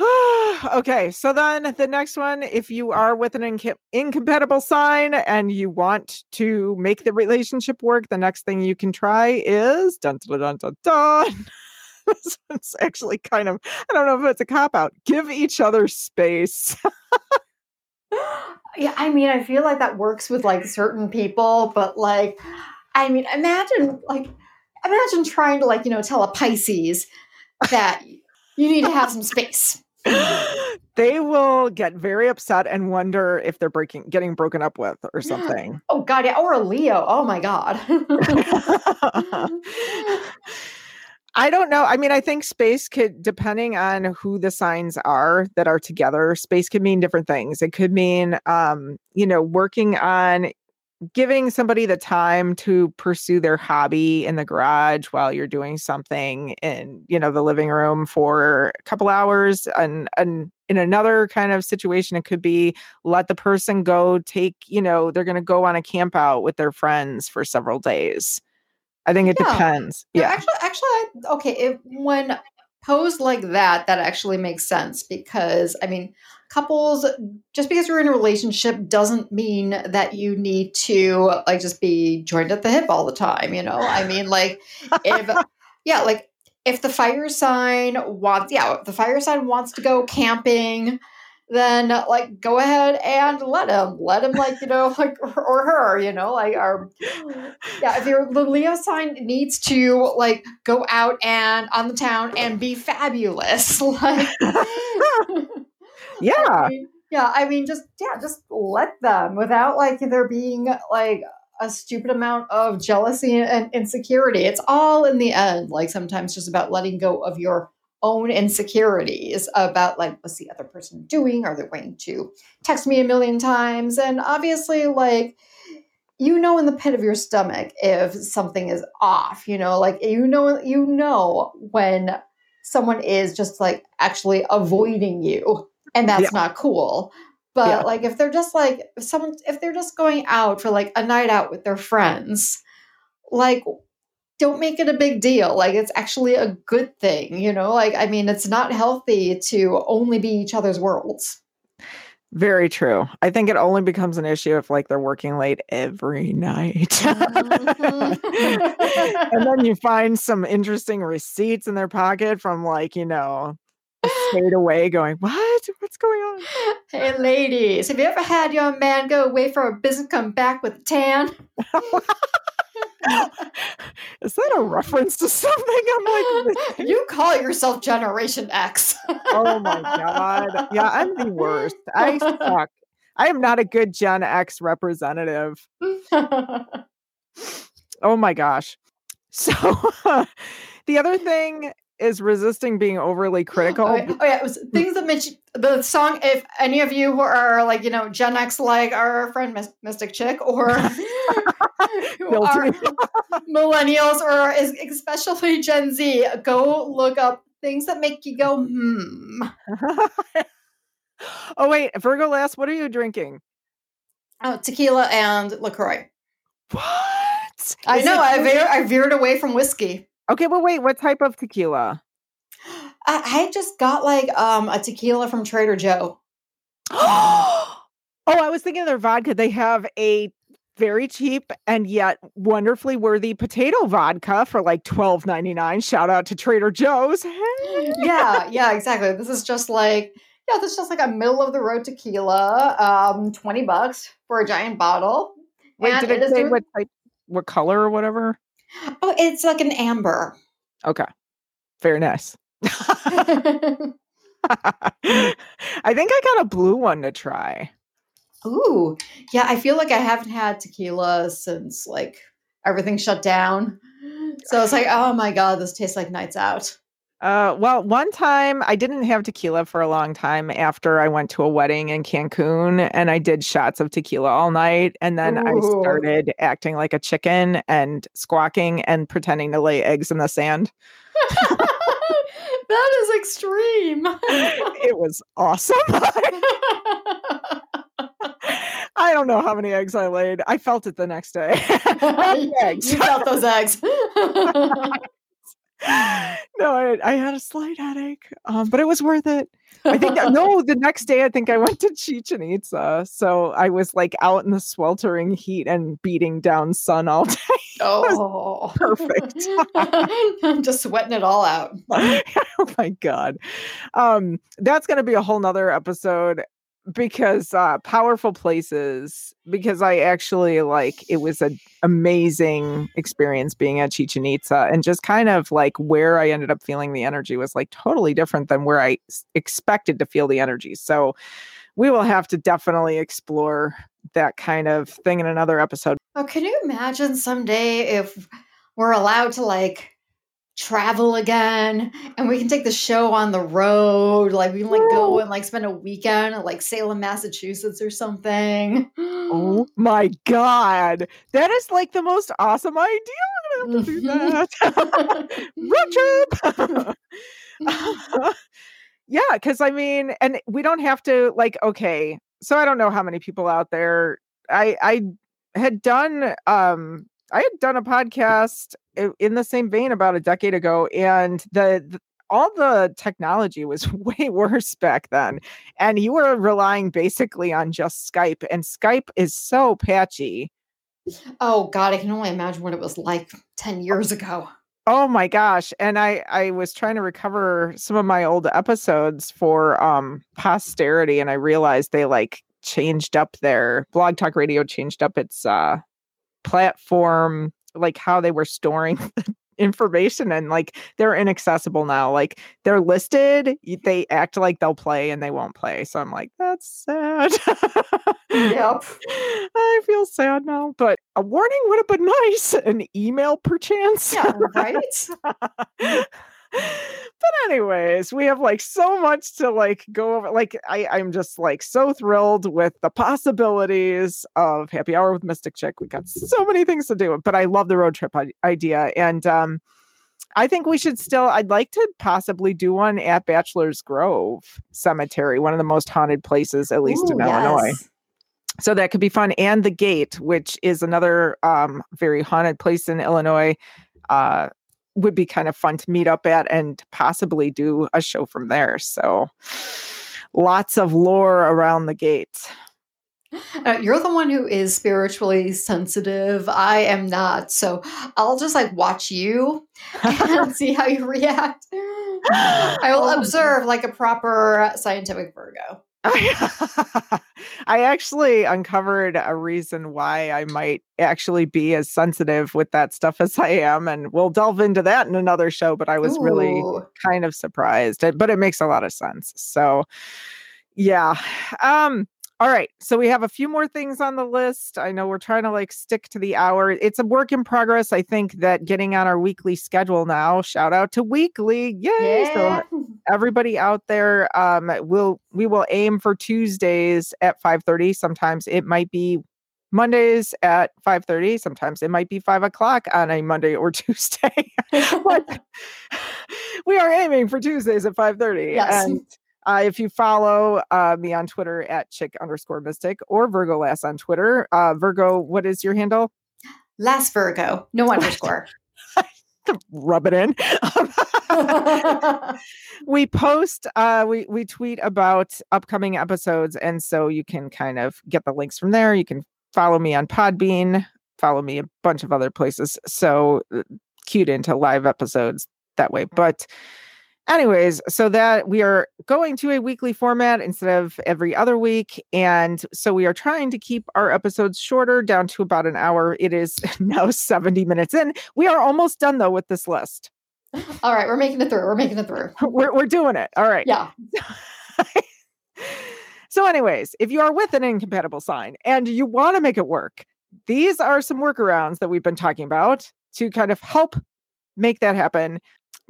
okay, so then the next one, if you are with an inc- incompatible sign and you want to make the relationship work, the next thing you can try is dun dun dun dun dun. actually kind of I don't know if it's a cop out. Give each other space. yeah, I mean, I feel like that works with like certain people, but like, I mean, imagine like imagine trying to like you know tell a Pisces that you need to have some space. they will get very upset and wonder if they're breaking getting broken up with or something. Oh god, yeah, or a Leo. Oh my god. I don't know. I mean, I think space could, depending on who the signs are that are together, space could mean different things. It could mean, um, you know, working on giving somebody the time to pursue their hobby in the garage while you're doing something in you know the living room for a couple hours and and in another kind of situation it could be let the person go take you know they're going to go on a camp out with their friends for several days. I think it yeah. depends. Yeah. actually actually okay if when posed like that that actually makes sense because i mean couples just because you're in a relationship doesn't mean that you need to like just be joined at the hip all the time you know? I mean like if yeah like if the fire sign wants yeah if the fire sign wants to go camping then like go ahead and let him. Let him like you know like or her you know? Like our yeah if your the leo sign needs to like go out and on the town and be fabulous like yeah. I mean, yeah, I mean, just yeah, just let them without like there being like a stupid amount of jealousy and insecurity. It's all in the end, like sometimes just about letting go of your own insecurities about like what's the other person doing? Are they going to text me a million times? And obviously, like you know in the pit of your stomach if something is off. You know, like you know you know when someone is just like actually avoiding you and that's yeah. not cool. But yeah. like if they're just like if someone if they're just going out for like a night out with their friends, like don't make it a big deal. Like it's actually a good thing, you know? Like I mean, it's not healthy to only be each other's worlds. Very true. I think it only becomes an issue if like they're working late every night. Mm-hmm. and then you find some interesting receipts in their pocket from like, you know, stayed away going, What? What's going on? Hey, ladies, have you ever had your man go away for a business, come back with a tan? Is that a reference to something? I'm like, you call yourself Generation X. oh my God. Yeah, I'm the worst. I suck. I am not a good Gen X representative. oh my gosh. So, the other thing is resisting being overly critical. Oh, yeah, oh, yeah. it was things that Mitch the song. If any of you who are like you know Gen X, like our friend Mystic Chick, or millennials, or is especially Gen Z, go look up things that make you go hmm. oh wait, Virgo lass. What are you drinking? Oh, tequila and Lacroix. What? I know. I veer, I veered away from whiskey. Okay, but wait, what type of tequila? I, I just got like um a tequila from Trader Joe. oh, I was thinking of their vodka. They have a very cheap and yet wonderfully worthy potato vodka for like twelve ninety nine. Shout out to Trader Joe's. yeah, yeah, exactly. This is just like yeah, this is just like a middle of the road tequila. Um, twenty bucks for a giant bottle. Wait, and did it, it say doing... what type, what color or whatever? Oh, it's like an amber. Okay. Very nice. I think I got a blue one to try. Ooh. Yeah, I feel like I haven't had tequila since like everything shut down. So it's like, oh my god, this tastes like nights out. Uh, well, one time I didn't have tequila for a long time after I went to a wedding in Cancun and I did shots of tequila all night. And then Ooh. I started acting like a chicken and squawking and pretending to lay eggs in the sand. that is extreme. it was awesome. I don't know how many eggs I laid. I felt it the next day. you felt those eggs no, I, I, had a slight headache, um, but it was worth it. I think that, no, the next day I think I went to Chichen Itza. So I was like out in the sweltering heat and beating down sun all day. Oh, perfect. I'm just sweating it all out. oh my god. Um, that's gonna be a whole nother episode because uh powerful places because i actually like it was an amazing experience being at chichen itza and just kind of like where i ended up feeling the energy was like totally different than where i expected to feel the energy so we will have to definitely explore that kind of thing in another episode. Oh, can you imagine someday if we're allowed to like travel again and we can take the show on the road? Like we can like go and like spend a weekend at like Salem, Massachusetts or something. oh my god. That is like the most awesome idea. I'm gonna have to do that. Road trip. Yeah because i mean and we don't have to like okay so i don't know how many people out there. I i had done um i had done a podcast in the same vein about a decade ago and the, the all the technology was way worse back then and you were relying basically on just skype and skype is so patchy oh God, I can only imagine what it was like 10 years ago. Oh my gosh. And I I was trying to recover some of my old episodes for um posterity and I realized they like changed up their Blog Talk Radio changed up its uh platform like how they were storing information and like they're inaccessible now. Like they're listed, they act like they'll play and they won't play. So I'm like that's sad. Yep. I feel sad now, but a warning would have been nice. An email perchance. Yeah, right? but anyways, we have like so much to like go over. Like I, I'm just like so thrilled with the possibilities of happy hour with Mystic Chick. We got so many things to do, but I love the road trip idea. And um I think we should still I'd like to possibly do one at Bachelor's Grove Cemetery, one of the most haunted places, at least in Ooh, Illinois yes. so that could be fun and the gate which is another um very haunted place in illinois uh would be kind of fun to meet up at and possibly do a show from there so lots of lore around the gate Uh, you're the one who is spiritually sensitive. I am not. So I'll just like watch you and see how you react. I will Oh. observe like a proper scientific Virgo. I actually uncovered a reason why I might actually be as sensitive with that stuff as I am, and we'll delve into that in another show. But I was really kind of surprised but it makes a lot of sense so yeah um all right so we have a few more things on the list i know we're trying to like stick to the hour it's a work in progress i think that getting on our weekly schedule now shout out to weekly yay so everybody out there um will we will aim for tuesdays at 5 30. sometimes it might be mondays at 5 30. sometimes it might be 5 o'clock on a monday or tuesday but we are aiming for Tuesdays at 5:30. Yes. And uh, if you follow uh, me on Twitter at chick underscore mystic or Virgo Lass on Twitter, uh, Virgo, what is your handle? Last Virgo, no underscore. Rub it in. we post, uh, we we tweet about upcoming episodes, and so you can kind of get the links from there. You can follow me on Podbean, follow me a bunch of other places. So uh, cued into live episodes that way. But anyways, so that we are going to a weekly format instead of every other week. And so we are trying to keep our episodes shorter down to about an hour. It is now 70 minutes in. We are almost done though with this list. All right, we're making it through. We're making it through. We're, we're doing it. All right. Yeah. so, anyways, if you are with an incompatible sign and you want to make it work, these are some workarounds that we've been talking about to kind of help make that happen.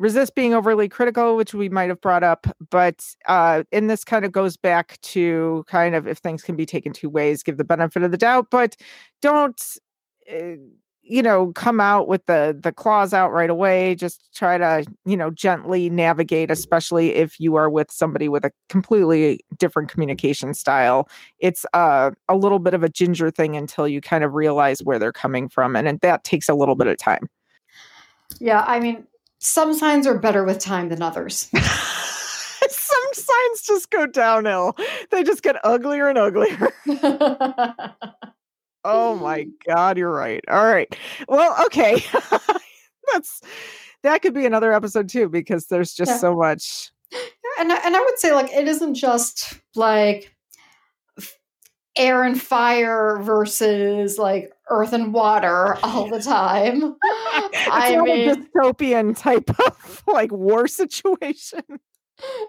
Resist being overly critical, which we might have brought up, but uh, and this kind of goes back to kind of if things can be taken two ways, give the benefit of the doubt, but don't, uh, you know, come out with the the claws out right away. Just try to, you know, gently navigate, especially if you are with somebody with a completely different communication style it's uh, a little bit of a ginger thing until you kind of realize where they're coming from and, and that takes a little bit of time Yeah. I mean, some signs are better with time than others. some signs just go downhill. They just get uglier and uglier. oh my god, you're right. All right. Well, okay. That's that could be another episode too because there's just Yeah. so much. and I, and I would say like it isn't just like air and fire versus like earth and water all the time. I mean, a dystopian type of like war situation.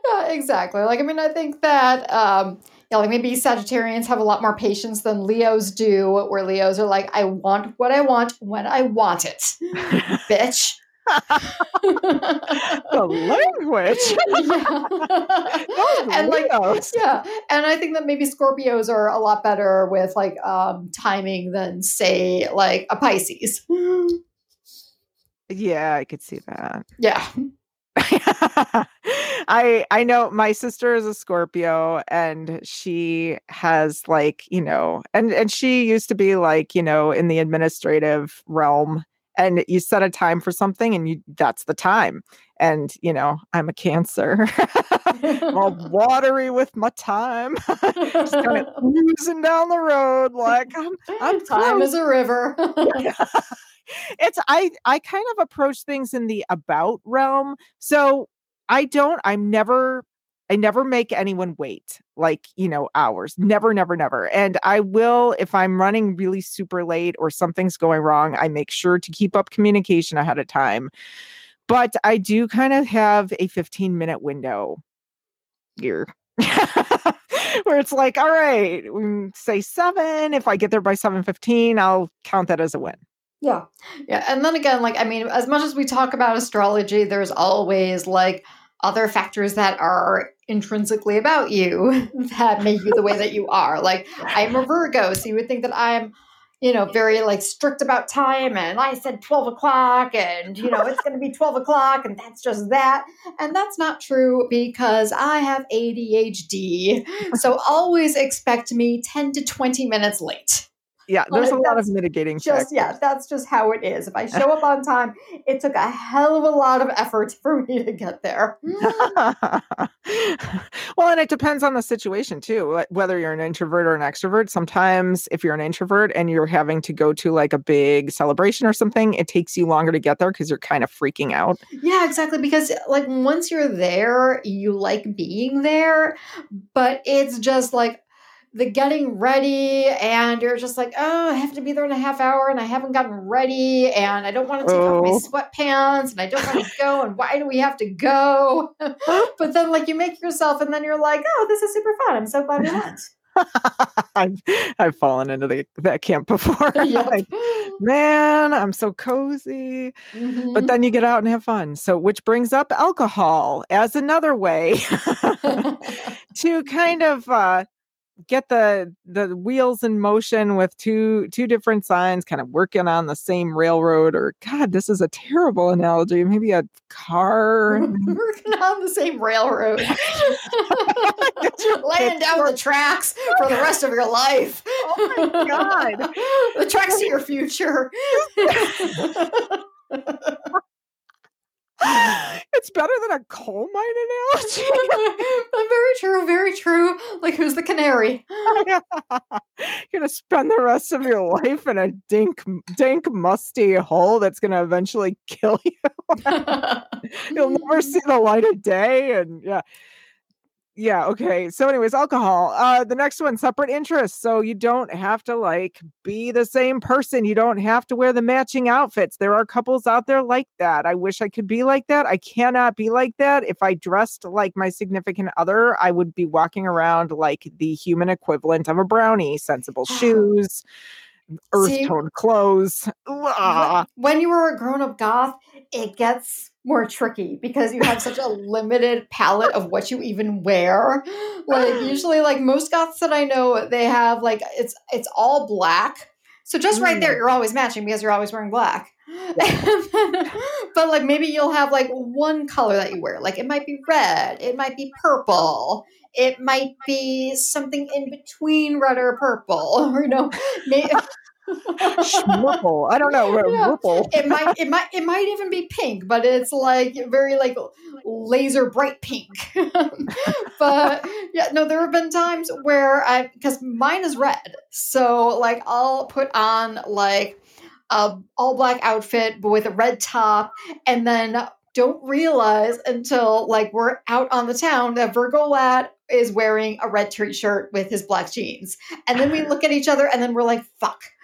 yeah, exactly. Like I mean, I think that um yeah, like maybe Sagittarians have a lot more patience than Leos do, where Leos are like, I want what I want when I want it, bitch. The language. Those and like yeah. And i think that maybe scorpios are a lot better with like um timing than say like a pisces. Yeah, I could see that. yeah. I I know my sister is a Scorpio and she has like, you know, and and she used to be like, you know, in the administrative realm and you set a time for something and you that's the time. And, you know, I'm a cancer. all watery with my time. Just kind of oozing down the road like I'm I'm time close. is a river it's I I kind of approach things in the about realm. So I don't I'm never I never make anyone wait like, you know, hours. Never, never, never. And I will if I'm running really super late or something's going wrong, I make sure to keep up communication ahead of time. But I do kind of have a 15 minute window here. Where it's like, all right, mm, say seven. If I get there by 7:15, I'll count that as a win. Yeah. Yeah. And then again, like, I mean, as much as we talk about astrology, there's always like other factors that are intrinsically about you that make you the way that you are. Like, I'm a Virgo, so you would think that I'm, you know, very like strict about time. And I said 12 o'clock, and, you know, it's going to be 12 o'clock, and that's just that. And that's not true because I have ADHD. So always expect me 10 to 20 minutes late. Yeah, there's a lot of mitigating just yeah that's just how it is if i show up on time it took a hell of a lot of effort for me to get there well, and it depends on the situation too, whether you're an introvert or an extrovert. Sometimes, if you're an introvert and you're having to go to like a big celebration or something, it takes you longer to get there because you're kind of freaking out. yeah exactly because like once you're there you like being there but it's just like the getting ready and you're just like oh i have to be there in a half hour and i haven't gotten ready and i don't want to take off Oh. my sweatpants and i don't want to go and why do we have to go but then like you make yourself and then you're like oh this is super fun i'm so glad we went I've I've fallen into the, that camp before. Yep. Like, man, I'm so cozy. Mhm. But then you get out and have fun. So, which brings up alcohol as another way to kind of uh, get the the wheels in motion with two two different signs, kind of working on the same railroad. Or God, this is a terrible analogy. Maybe a car. working on the same railroad, laying down the tracks for the rest of your life. Oh my God. the tracks to your future. It's better than a coal mine analogy. very true, very true. Like who's the canary? You're gonna spend the rest of your life in a dink, dank, musty hole that's gonna eventually kill you. You'll never see the light of day, and yeah, yeah. Okay. So, anyways, alcohol. Uh, the next one, separate interests. So you don't have to like be the same person. You don't have to wear the matching outfits. There are couples out there like that. I wish I could be like that. I cannot be like that. If I dressed like my significant other, I would be walking around like the human equivalent of a brownie. Sensible shoes, earth tone clothes. Ah. when you were a grown-up goth, it gets more tricky because you have such a limited palette of what you even wear. Like usually like most goths that I know, they have like it's it's all black. So just right there, Mm. you're always matching because you're always wearing black. but like maybe you'll have like one color that you wear. Like it might be red, it might be purple, it might be something in between red or purple. Or you know, may- Schmurple. I don't know. Yeah. Ripple. it might it might it might even be pink but it's like very like laser bright pink but yeah no there have been times where i because mine is red so like i'll put on like a all black outfit but with a red top and then don't realize until like we're out on the town that virgo lad is wearing a red t-shirt with his black jeans and then we look at each other and then we're like fuck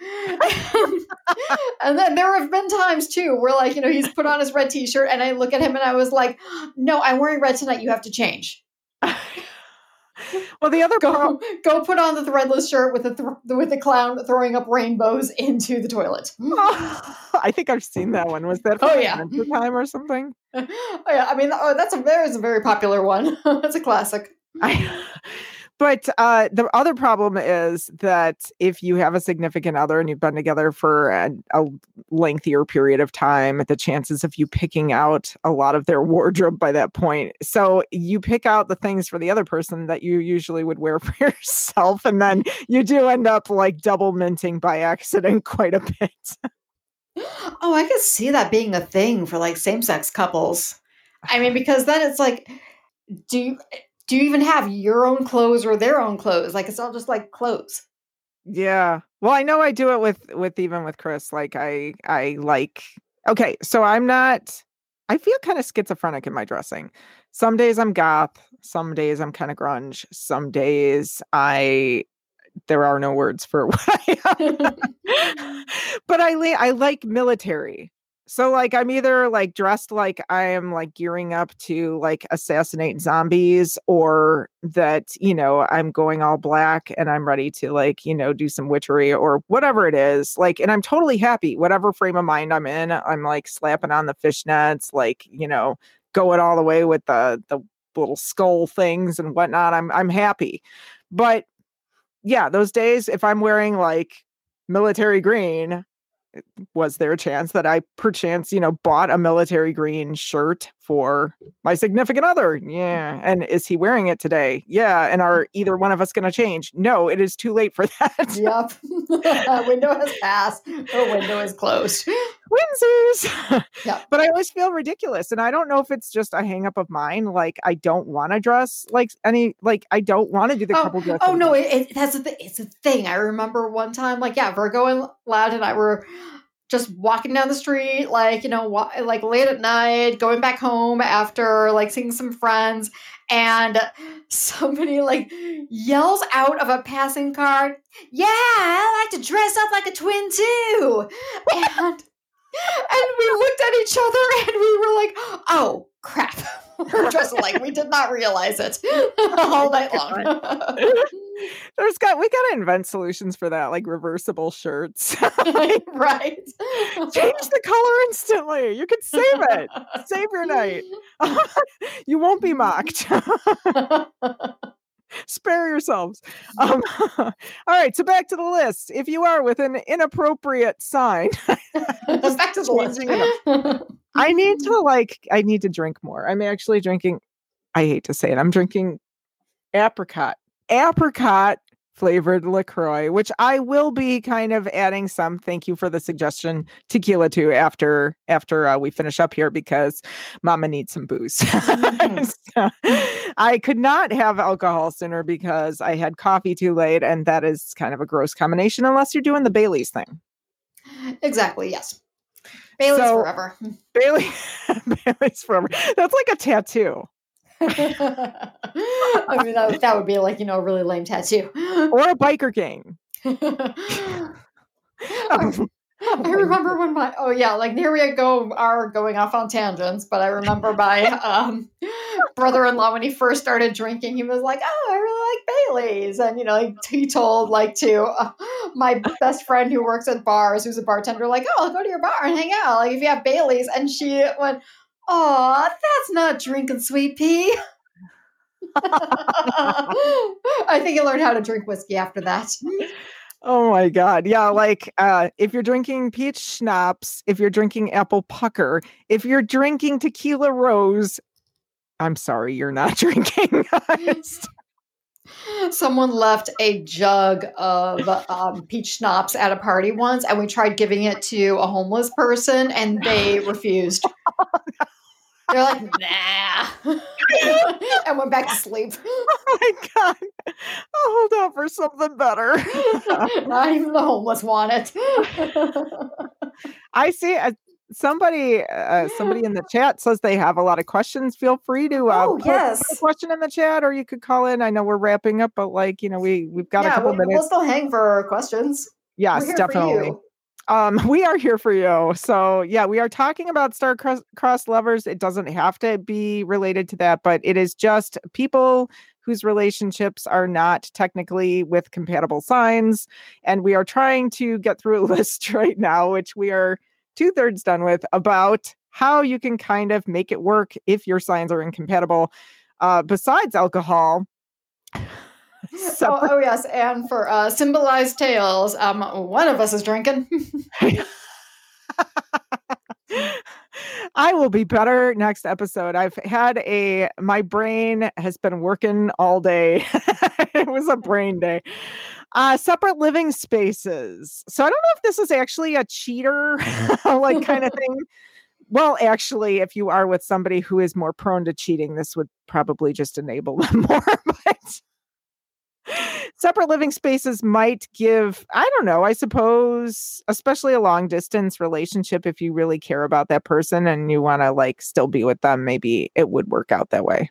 and then there have been times too where like you know he's put on his red t-shirt and i look at him and i was like no i'm wearing red tonight you have to change well, the other problem. go go put on the threadless shirt with the th- with the clown throwing up rainbows into the toilet I think I've seen that one. Was that Oh, yeah. Time or something? oh yeah i mean oh, that's a there is a very popular one that's a classic I, but uh, the other problem is that if you have a significant other and you've been together for a, a lengthier period of time, the chances of you picking out a lot of their wardrobe by that point. So you pick out the things for the other person that you usually would wear for yourself, and then you do end up like double minting by accident quite a bit. Oh, I could see that being a thing for like same-sex couples. I mean, because then it's like, do you do you even have your own clothes or their own clothes? Like it's all just like clothes. Yeah. Well, I know I do it with with even with Chris. Like I I like okay, so I'm not I feel kind of schizophrenic in my dressing. Some days I'm goth, some days I'm kind of grunge, some days I there are no words for what I am. but I I like military. So like I'm either like dressed like I am like gearing up to like assassinate zombies or that, you know, I'm going all black and I'm ready to like, you know, do some witchery or whatever it is. Like and I'm totally happy whatever frame of mind I'm in. I'm like slapping on the fishnets, like, you know, going all the way with the the little skull things and whatnot. I'm I'm happy. But yeah, those days if I'm wearing like military green, was there a chance that I perchance, you know, bought a military green shirt for my significant other? Mm. Yeah. And is he wearing it today? Yeah. And are either one of us going to change? No, it is too late for that. Yep. window has passed. The window is closed. Windsors. Yeah. But I always feel ridiculous. And I don't know if it's just a hang up of mine. Like I don't want to dress like any like I don't want to do the oh, couple dress. Oh no, it, it, that's a th- it's a thing. I remember one time, like yeah, Virgo and Loud and I were just walking down the street, like you know, wa- like late at night, going back home after like seeing some friends, and somebody like yells out of a passing car, "Yeah, I like to dress up like a twin too," and. And we looked at each other and we were like, oh crap. We're dressed like We did not realize it all oh night long. There's got we gotta invent solutions for that, like reversible shirts. right. Change the color instantly. You could save it. Save your night. you won't be mocked. Spare yourselves. Um, all right, so back to the list. If you are with an inappropriate sign, back to the list. I need to like I need to drink more. I'm actually drinking I hate to say it. I'm drinking apricot. Apricot flavored LaCroix, which I will be kind of adding some. Thank you for the suggestion, tequila to after after uh, we finish up here because Mama needs some booze. Mhm. So, I could not have alcohol sooner because I had coffee too late, and that is kind of a gross combination unless you're doing the Bailey's thing. exactly, yes. Bailey's So- forever. Bailey, Bailey's forever. That's like a tattoo I mean, that, that would be like, you know, a really lame tattoo. or a biker gang. I I remember when my oh yeah, like here we go are going off on tangents, but I remember my um brother-in-law when he first started drinking, he was like, "Oh, I really like Bailey's," and you know, he, he told like to uh, my best friend who works at bars, who's a bartender, like, "Oh, I'll go to your bar and hang out, like if you have Bailey's," and she went, "Oh, that's not drinking sweet pea." I think he learned how to drink whiskey after that. Oh my god. Yeah, like uh if you're drinking peach schnapps, if you're drinking apple pucker, if you're drinking tequila rose, I'm sorry, you're not drinking. Someone left a jug of um, peach schnapps at a party once, and we tried giving it to a homeless person, and they refused. They're like, nah, and went back to sleep. Oh my god! I'll hold out for something better. Not even the homeless want it. I see. Uh, somebody, uh, somebody in the chat says they have a lot of questions. Feel free to uh, Oh, put- put yes. a question in the chat, or you could call in. I know we're wrapping up, but like you know, we we've got a couple we'll, we'll still hang for questions. Yes, definitely. Um, we are here for you. So yeah, we are talking about star cross, cross lovers. It doesn't have to be related to that, but it is just people whose relationships are not technically with compatible signs. And we are trying to get through a list right now, which we are two thirds done with about how you can kind of make it work if your signs are incompatible. Uh, besides alcohol. Oh, oh, yes, and for uh, symbolized tales, um, one of us is drinking. I will be better next episode. I've had a my brain has been working all day. it was a brain day. Uh separate living spaces. So I don't know if this is actually a cheater like kind of thing. Well, actually, if you are with somebody who is more prone to cheating, this would probably just enable them more. but separate living spaces might give, I don't know, I suppose, especially a long distance relationship, if you really care about that person and you want to like still be with them, maybe it would work out that way.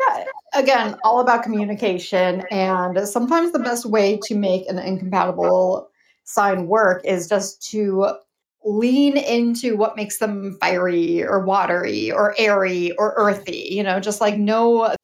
Yeah, again, all about communication. And sometimes the best way to make an incompatible sign work is just to lean into what makes them fiery or watery or airy or earthy, you know, just like know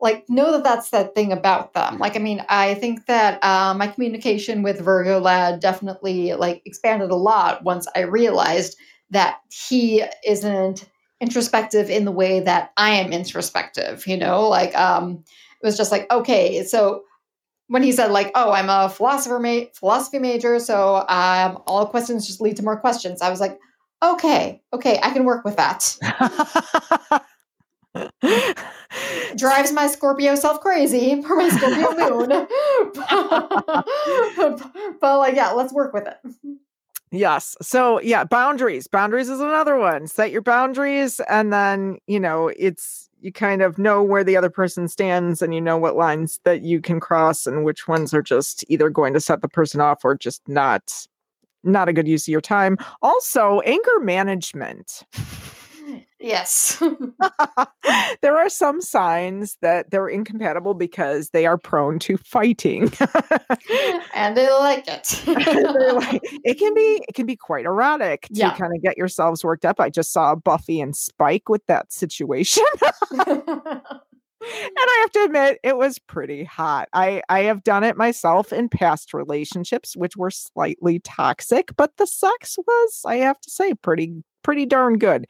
like know that that's that thing about them. Like i mean i think that uh, my communication with virgo lad definitely like expanded a lot once i realized that he isn't introspective in the way that i am introspective you know? Like um it was just like okay so when he said like oh i'm a philosopher ma- philosophy major so um all questions just lead to more questions i was like okay okay i can work with that drives my Scorpio self crazy for my Scorpio moon. but, like, yeah, let's work with it. Yes. So, yeah, boundaries. Boundaries is another one. Set your boundaries, and then, you know, it's you kind of know where the other person stands and you know what lines that you can cross and which ones are just either going to set the person off or just not not a good use of your time. Also, anger management. Yes. there are some signs that they're incompatible because they are prone to fighting. and they like it. Like- it can be it can be quite erotic to Yeah. kind of get yourselves worked up. I just saw Buffy and Spike with that situation. And I have to admit, it was pretty hot. I I have done it myself in past relationships, which were slightly toxic, but the sex was, I have to say, pretty pretty darn good.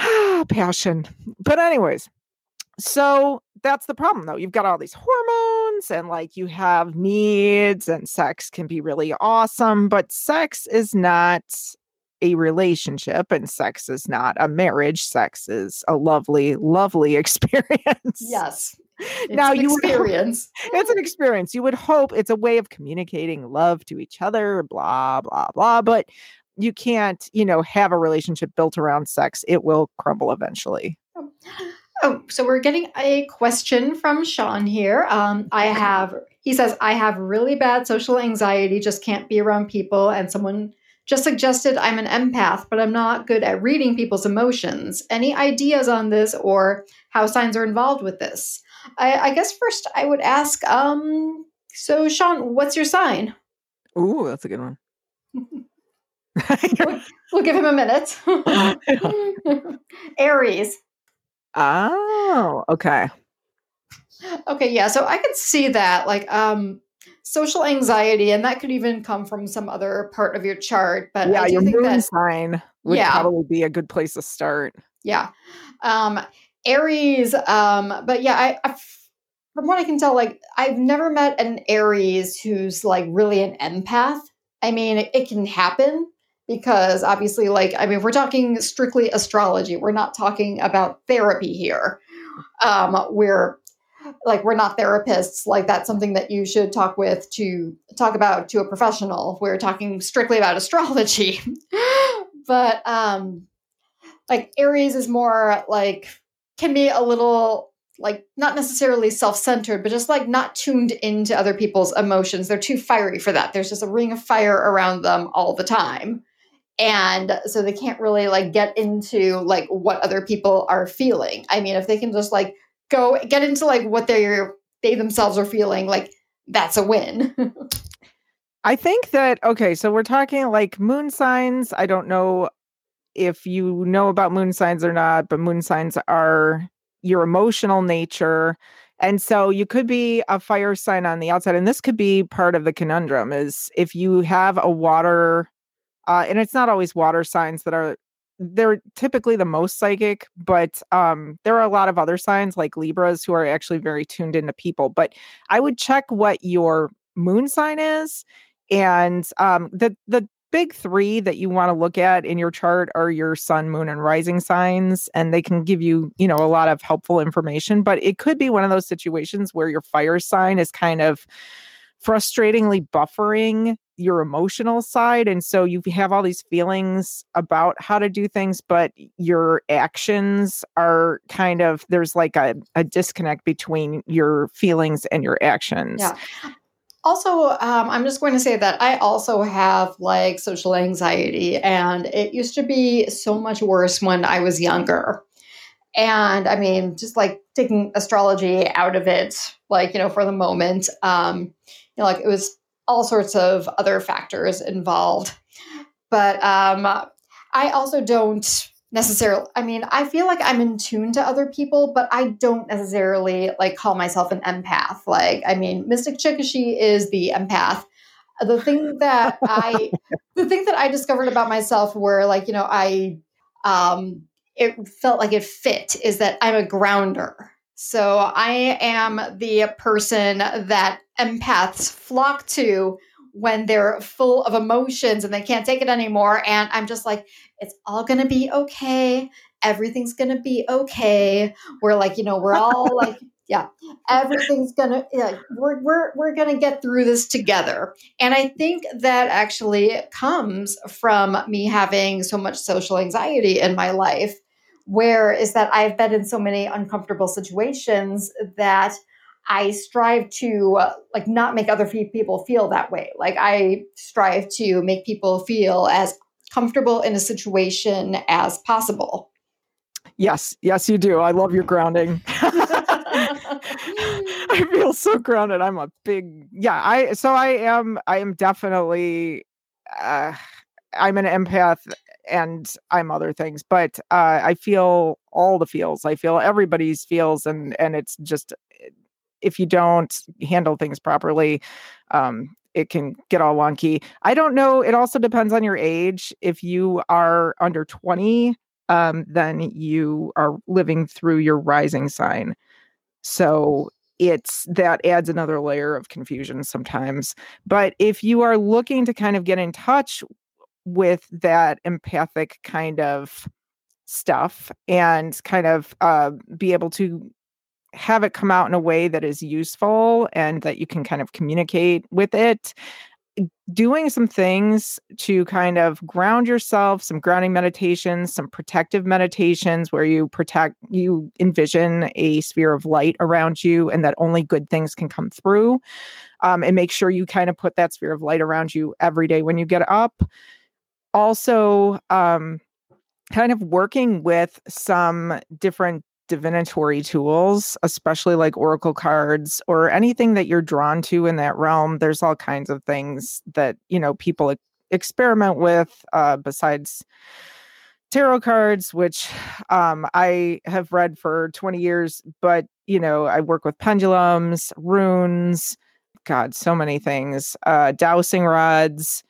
Passion. But anyways, so that's the problem though. You've got all these hormones and like you have needs, and sex can be really awesome, but sex is not a relationship and sex is not a marriage. Sex is a lovely, lovely experience. yes. It's Now you experience. It's an experience. You would hope it's a way of communicating love to each other, blah, blah, blah. But you can't, you know, have a relationship built around sex. It will crumble eventually. Oh, so we're getting a question from Sean here. Um, I have, he says, I have really bad social anxiety, just can't be around people. And someone just suggested I'm an empath, but I'm not good at reading people's emotions. Any ideas on this or how signs are involved with this? I, I guess first I would ask, um, so Sean, what's your sign? Ooh, that's a good one. We'll give him a minute. Aries. oh, okay. Okay, yeah. So I could see that, like, um, social anxiety, and that could even come from some other part of your chart. But yeah, I do your think moon that, sign would Yeah. probably be a good place to start. yeah, um, Aries. Um, but yeah, I, I, from what I can tell, like, I've never met an Aries who's like really an empath. I mean, it, it can happen because obviously, like, I mean, we're talking strictly astrology. We're not talking about therapy here. Um, we're like we're not therapists. Like that's something that you should talk with to talk about to a professional. We're talking strictly about astrology. But um like aries is more like can be a little like not necessarily self-centered but just like not tuned into other people's emotions. They're too fiery for that. There's just a ring of fire around them all the time and so they can't really like get into like what other people are feeling. I mean if they can just like go get into like what they're they themselves are feeling like that's a win. I think that okay so we're talking like moon signs. I don't know if you know about moon signs or not but moon signs are your emotional nature. And so you could be a fire sign on the outside and this could be part of the conundrum is if you have a water uh, and it's not always water signs that are they're typically the most psychic, but um, there are a lot of other signs like Libras who are actually very tuned into people. But I would check what your moon sign is, and um, the the big three that you want to look at in your chart are your sun, moon, and rising signs, and they can give you you know a lot of helpful information. But it could be one of those situations where your fire sign is kind of frustratingly buffering your emotional side and so you have all these feelings about how to do things but your actions are kind of there's like a, a disconnect between your feelings and your actions. Yeah. Also um, i'm just going to say that i also have like social anxiety and it used to be so much worse when i was younger. And i mean just like taking astrology out of it like you know for the moment um know like it was all sorts of other factors involved. But um, I also don't necessarily i mean i feel like i'm in tune to other people but i don't necessarily like call myself an empath. Like i mean mystic chickashi is the empath. The thing that i the thing that i discovered about myself where like you know i um it felt like it fit is that i'm a grounder so I am the person that empaths flock to when they're full of emotions and they can't take it anymore. And I'm just like, it's all going to be okay. Everything's going to be okay. We're like, you know, we're all like, yeah, everything's going to, yeah, we're, we're, we're going to get through this together. And I think that actually comes from me having so much social anxiety in my life where is that I've been in so many uncomfortable situations that I strive to uh, like not make other people feel that way. Like I strive to make people feel as comfortable in a situation as possible. Yes, yes, you do. I love your grounding. I feel so grounded. I'm a big yeah. I so I am. I am definitely. Uh, I'm an empath and I'm other things, but uh, I feel all the feels. I feel everybody's feels, and and it's just eh, if you don't handle things properly, um, it can get all wonky. I don't know. It also depends on your age. If you are under 20, um, then you are living through your rising sign. So it's that adds another layer of confusion sometimes. But if you are looking to kind of get in touch with that empathic kind of stuff and kind of uh, be able to have it come out in a way that is useful and that you can kind of communicate with it. Doing some things to kind of ground yourself some grounding meditations some protective meditations where you protect you envision a sphere of light around you and that only good things can come through um, and make sure you kind of put that sphere of light around you every day when you get up also um, kind of working with some different divinatory tools, especially like oracle cards or anything that you're drawn to in that realm. There's all kinds of things that, you know, people experiment with uh, besides tarot cards, which um, I have read for 20 years, but, you know, I work with pendulums, runes, God, so many things, uh, dowsing rods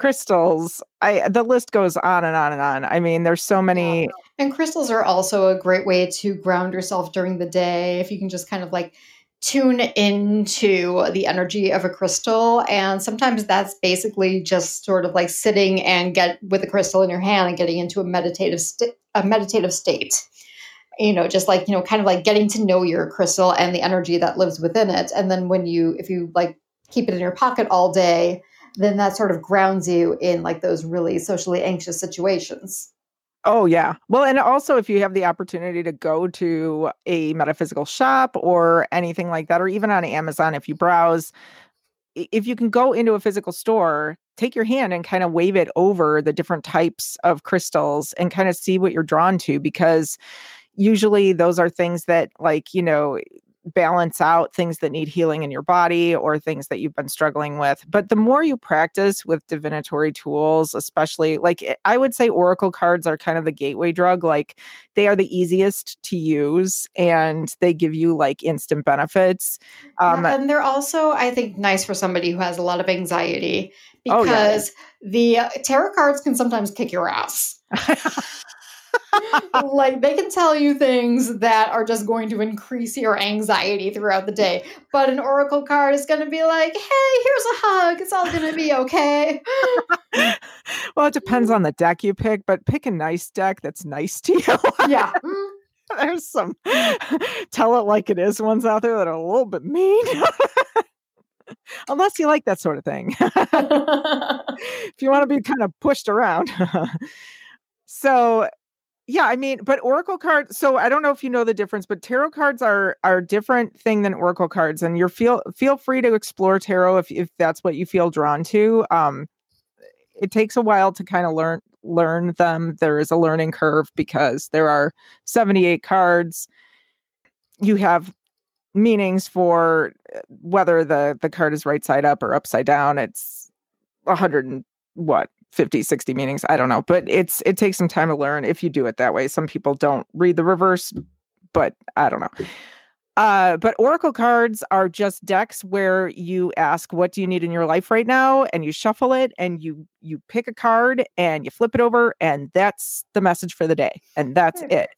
crystals i the list goes on and on and on i mean there's so many and crystals are also a great way to ground yourself during the day if you can just kind of like tune into the energy of a crystal and sometimes that's basically just sort of like sitting and get with a crystal in your hand and getting into a meditative st- a meditative state you know, just like, you know, kind of like getting to know your crystal and the energy that lives within it. And then when you, if you like keep it in your pocket all day, then that sort of grounds you in like those really socially anxious situations. Oh, yeah. Well, and also if you have the opportunity to go to a metaphysical shop or anything like that, or even on Amazon, if you browse, if you can go into a physical store, take your hand and kind of wave it over the different types of crystals and kind of see what you're drawn to because usually those are things that like you know balance out things that need healing in your body or things that you've been struggling with. But the more you practice with divinatory tools, especially like eh, I would say oracle cards are kind of the gateway drug. Like they are the easiest to use and they give you like instant benefits. Um, yeah, and they're also, I think, nice for somebody who has a lot of anxiety because oh, yeah. the uh, tarot cards can sometimes kick your ass. like they can tell you things that are just going to increase your anxiety throughout the day. But an oracle card is going to be like, "Hey, here's a hug. It's all going to be okay." well, it depends on the deck you pick, but pick a nice deck that's nice to you. yeah. Mm. There's some tell it like it is ones out there that are a little bit mean. Unless you like that sort of thing. if you want to be kind of pushed around. so yeah, I mean, but oracle cards. So I don't know if you know the difference, but tarot cards are are a different thing than oracle cards, and you're feel feel free to explore tarot if if that's what you feel drawn to. Um, it takes a while to kind of learn learn them. There is a learning curve because there are 78 cards. You have meanings for uh, whether the the card is right side up or upside down. It's 100 and what 50 60 meanings i don't know but it's it takes some time to learn if you do it that way. Some people don't read the reverse but i don't know. Uh, but oracle cards are just decks where you ask what do you need in your life right now? and you shuffle it and you you pick a card and you flip it over and that's the message for the day and that's it.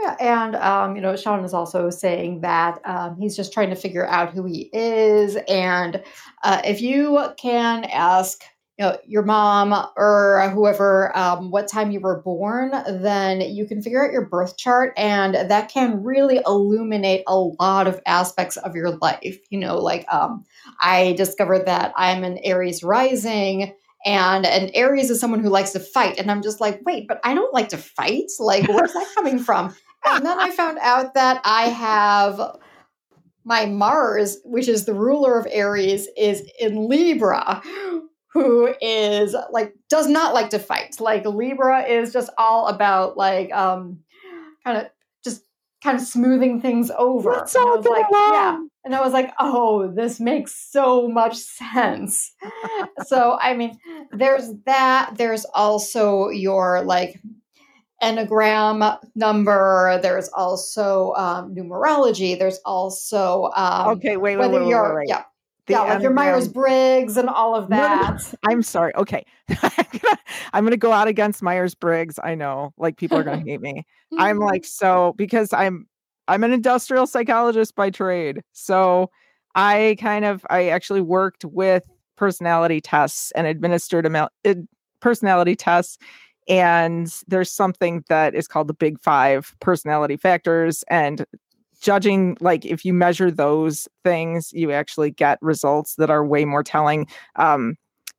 Yeah, and um, you know, Sean is also saying that um, he's just trying to figure out who he is, and uh, if you can ask you know, your mom or whoever um, what time you were born, then you can figure out your birth chart, and that can really illuminate a lot of aspects of your life. You know, like um, I discovered that I'm an Aries rising. And an Aries is someone who likes to fight. And I'm just like, wait, but I don't like to fight. Like, where's that coming from? And then I found out that I have my Mars, which is the ruler of Aries, is in Libra, who is like does not like to fight. Like Libra is just all about like um kind of just kind of smoothing things over. That's and I was like, yeah. And I was like, oh, this makes so much sense. so I mean, there's that. There's also your like enneagram number. There's also um, numerology. There's also um, okay. Wait, wait, wait, wait, wait, wait. Yeah, the yeah, like your Myers Briggs and all of that. No, no, no. I'm sorry. Okay. I'm going to go out against Myers Briggs. I know, like, people are going to hate me. I'm mm-hmm. like, so because I'm, I'm an industrial psychologist by trade. So I kind of, I actually worked with personality tests and administered a uh, personality tests. And there's something that is called the big five personality factors. And judging like if you measure those things you actually get results that are way more telling. Um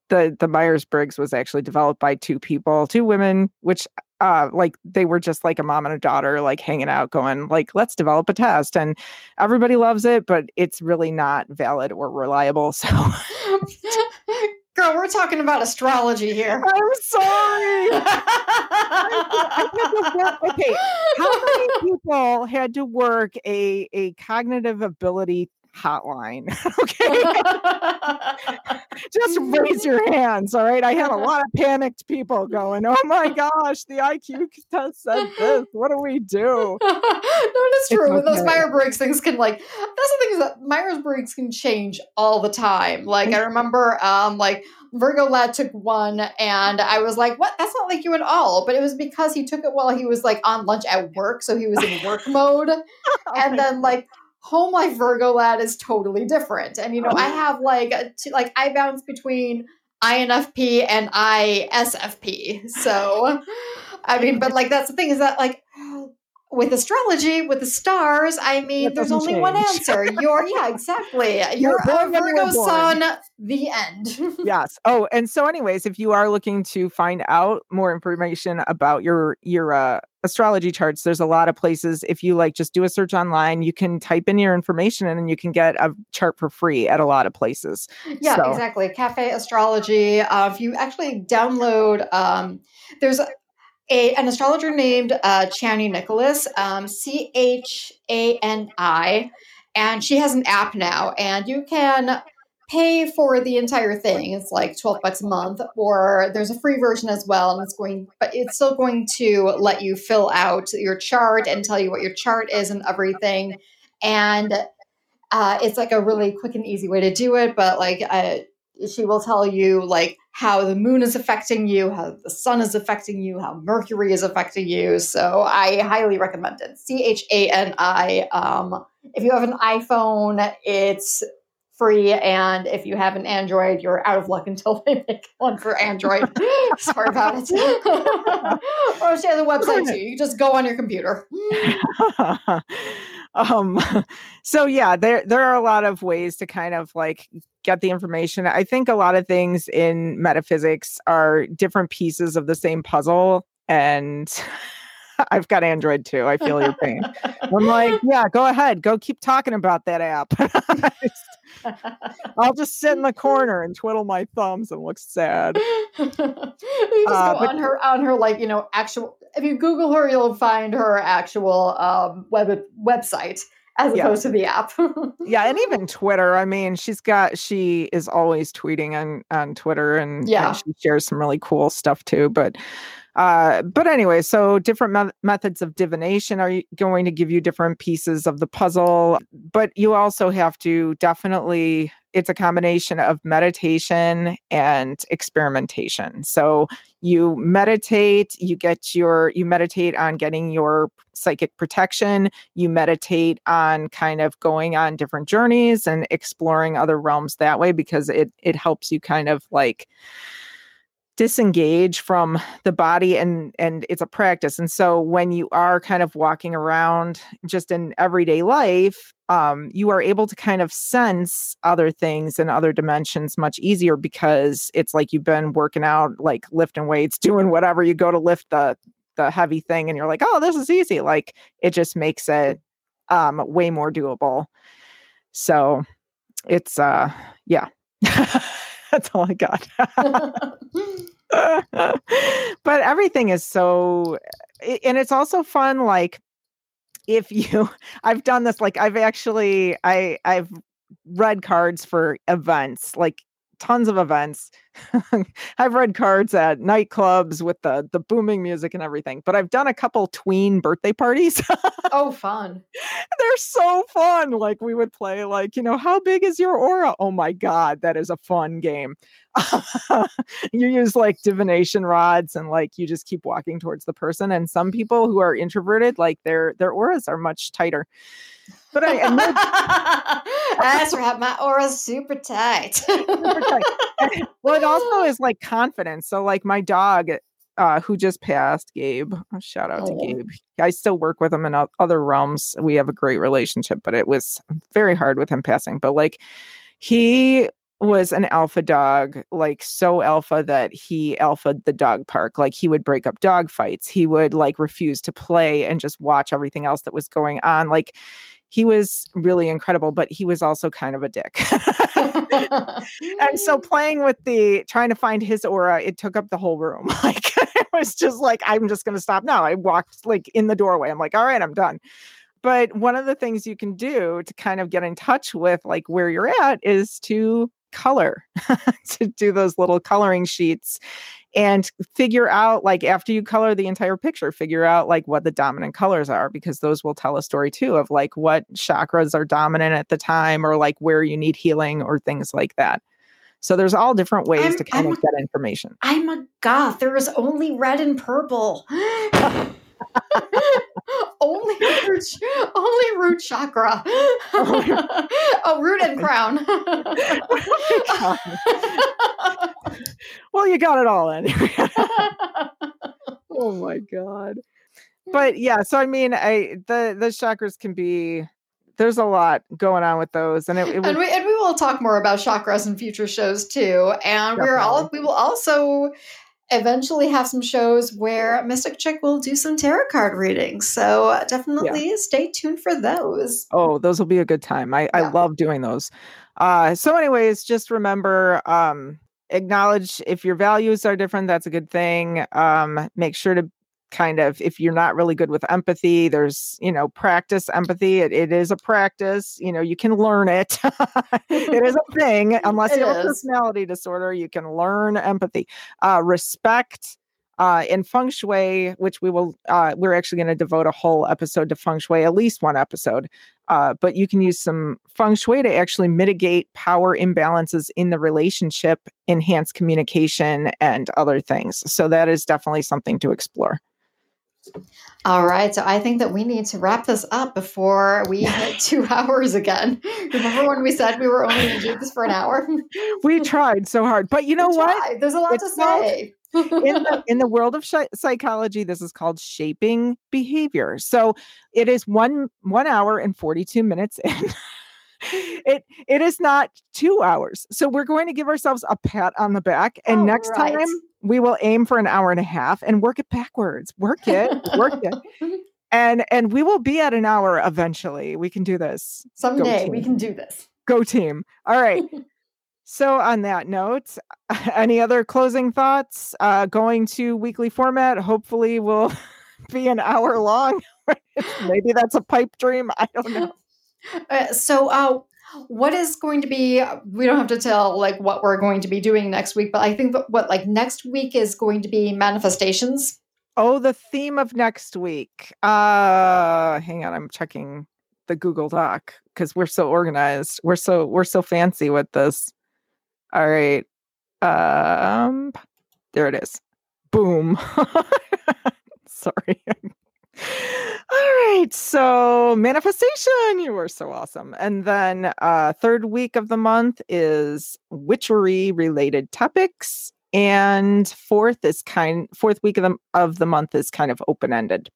the the myers-briggs was actually developed by two people two women which uh like they were just like a mom and a daughter like hanging out going like let's develop a test. And everybody loves it but it's really not valid or reliable. So Girl, we're talking about astrology here. I'm sorry. okay, how many people had to work a a cognitive ability hotline. okay. Just raise your hands. All right. I had a lot of panicked people going, Oh my gosh, the IQ test said this. What do we do? no, it's true. Okay. Those Myers Briggs things can like that's the thing is that Myers Briggs can change all the time. Like I remember um like Virgo lad took one and I was like, what? That's not like you at all. But it was because he took it while he was like on lunch at work. So he was in work mode. And then like home life Virgo lad is totally different. And you know, I have like t- like I bounce between INFP and ISFP. So I mean, but like that's the thing is that like with astrology, with the stars, I mean, there's only change. one answer. You're, yeah, exactly. You're, You're a Virgo sun, the end. yes. Oh, and so, anyways, if you are looking to find out more information about your your uh, astrology charts, there's a lot of places. If you like, just do a search online. You can type in your information, and you can get a chart for free at a lot of places. Yeah, so. exactly. Cafe Astrology. Uh, if you actually download, um, there's a, an astrologer named uh, Chani Nicholas, um, C H A N I, and she has an app now, and you can pay for the entire thing. It's like twelve bucks a month, or there's a free version as well, and it's going, but it's still going to let you fill out your chart and tell you what your chart is and everything, and uh, it's like a really quick and easy way to do it. But like, uh, she will tell you like how the moon is affecting you, how the sun is affecting you, how Mercury is affecting you. So I highly recommend it. C H A N I. Um, if you have an iPhone, it's free, and if you have an Android, you're out of luck until they make one for Android. Sorry about it. or she has a website too. You just go on your computer. Um so yeah there there are a lot of ways to kind of like get the information. I think a lot of things in metaphysics are different pieces of the same puzzle and I've got Android too. I feel your pain. I'm like, yeah, go ahead. Go keep talking about that app. I'll just sit in the corner and twiddle my thumbs and look sad. you just uh, go but, on her on her like, you know, actual if you Google her, you'll find her actual um, web website as yeah. opposed to the app. yeah, and even Twitter. I mean, she's got she is always tweeting on on Twitter, and yeah, and she shares some really cool stuff too. But uh, but anyway, so different me- methods of divination are going to give you different pieces of the puzzle, but you also have to definitely it's a combination of meditation and experimentation. So you meditate, you get your you meditate on getting your psychic protection, you meditate on kind of going on different journeys and exploring other realms that way because it it helps you kind of like disengage from the body and and it's a practice. And so when you are kind of walking around just in everyday life um you are able to kind of sense other things and other dimensions much easier because it's like you've been working out like lifting weights doing whatever. You go to lift the the heavy thing and you're like oh this is easy. Like it just makes it um way more doable. So it's uh yeah That's all I got. but everything is so, eh, eh, and it's also fun. Like, if you, I've done this, like, I've actually, I, I've read cards for events, like tons of events. I've read cards at nightclubs with the the booming music and everything, but I've done a couple tween birthday parties. oh, fun. They're so fun. Like we would play like, you know, how big is your aura? Oh my god, that is a fun game. you use like divination rods and like you just keep walking towards the person and some people who are introverted like their their auras are much tighter. But I, that's right. My aura's super tight. super tight. well, it also is like confidence. So, like my dog, uh, who just passed, Gabe. Shout out oh. to Gabe. I still work with him in other realms. We have a great relationship, but it was very hard with him passing. But like, he was an alpha dog, like so alpha that he alphaed the dog park. Like he would break up dog fights. He would like refuse to play and just watch everything else that was going on. Like he was really incredible, but he was also kind of a dick. and so playing with the trying to find his aura, it took up the whole room. Like it was just like, I'm just gonna stop now. I walked like in the doorway. I'm like, all right, I'm done. But one of the things you can do to kind of get in touch with like where you're at is to color, to do those little coloring sheets and figure out like after you color the entire picture figure out like what the dominant colors are because those will tell a story too of like what chakras are dominant at the time or like where you need healing or things like that. So there's all different ways I'm, to kind I'm of a, get information. I'm a goth. There is only red and purple only root, only root chakra. oh, root and crown. well, you got it all anyway. oh my god. but yeah, so I mean, I the the chakras can be there's a lot going on with those, and it, it was, and we and we will talk more about chakras in future shows too. And we're all we will also eventually have some shows where Mystic Chick will do some tarot card readings. So definitely yeah. stay tuned for those. Oh, those will be a good time. I, yeah. I love doing those. Uh, so, anyways, just remember um, acknowledge if your values are different, that's a good thing. Um, make sure to kind of if you're not really good with empathy there's you know practice empathy it, it is a practice you know you can learn it. It is a thing unless it you have a personality disorder you can learn empathy. Uh, respect uh, in feng shui which we will uh, we're actually going to devote a whole episode to feng shui at least one episode uh, but you can use some feng shui to actually mitigate power imbalances in the relationship enhance communication and other things. So that is definitely something to explore all right. So I think that we need to wrap this up before we hit two hours again. Remember when we said we were only going to do this for an hour? we tried so hard. But you know what? There's a lot it's to say. in, the, in the world of sh- psychology, this is called shaping behavior. So it is one one hour and 42 minutes in. it it is not two hours. So we're going to give ourselves a pat on the back. And oh, next right. time we will aim for an hour and a half and work it backwards. Work it, work it. And and we will be at an hour eventually. We can do this. Someday we can do this. Go team. All right. so on that note, any other closing thoughts? Uh going to weekly format. Hopefully will be an hour long. Maybe that's a pipe dream. I don't know. Uh, so uh what is going to be we don't have to tell like what we're going to be doing next week but i think that what like next week is going to be manifestations. Oh the theme of next week. Uh hang on i'm checking the google doc because we're so organized. We're so we're so fancy with this. All right. Um there it is. Boom. Sorry right. So manifestation, you were so awesome. And then uh third week of the month is witchery related topics. And fourth is kind fourth week of the of the month is kind of open-ended.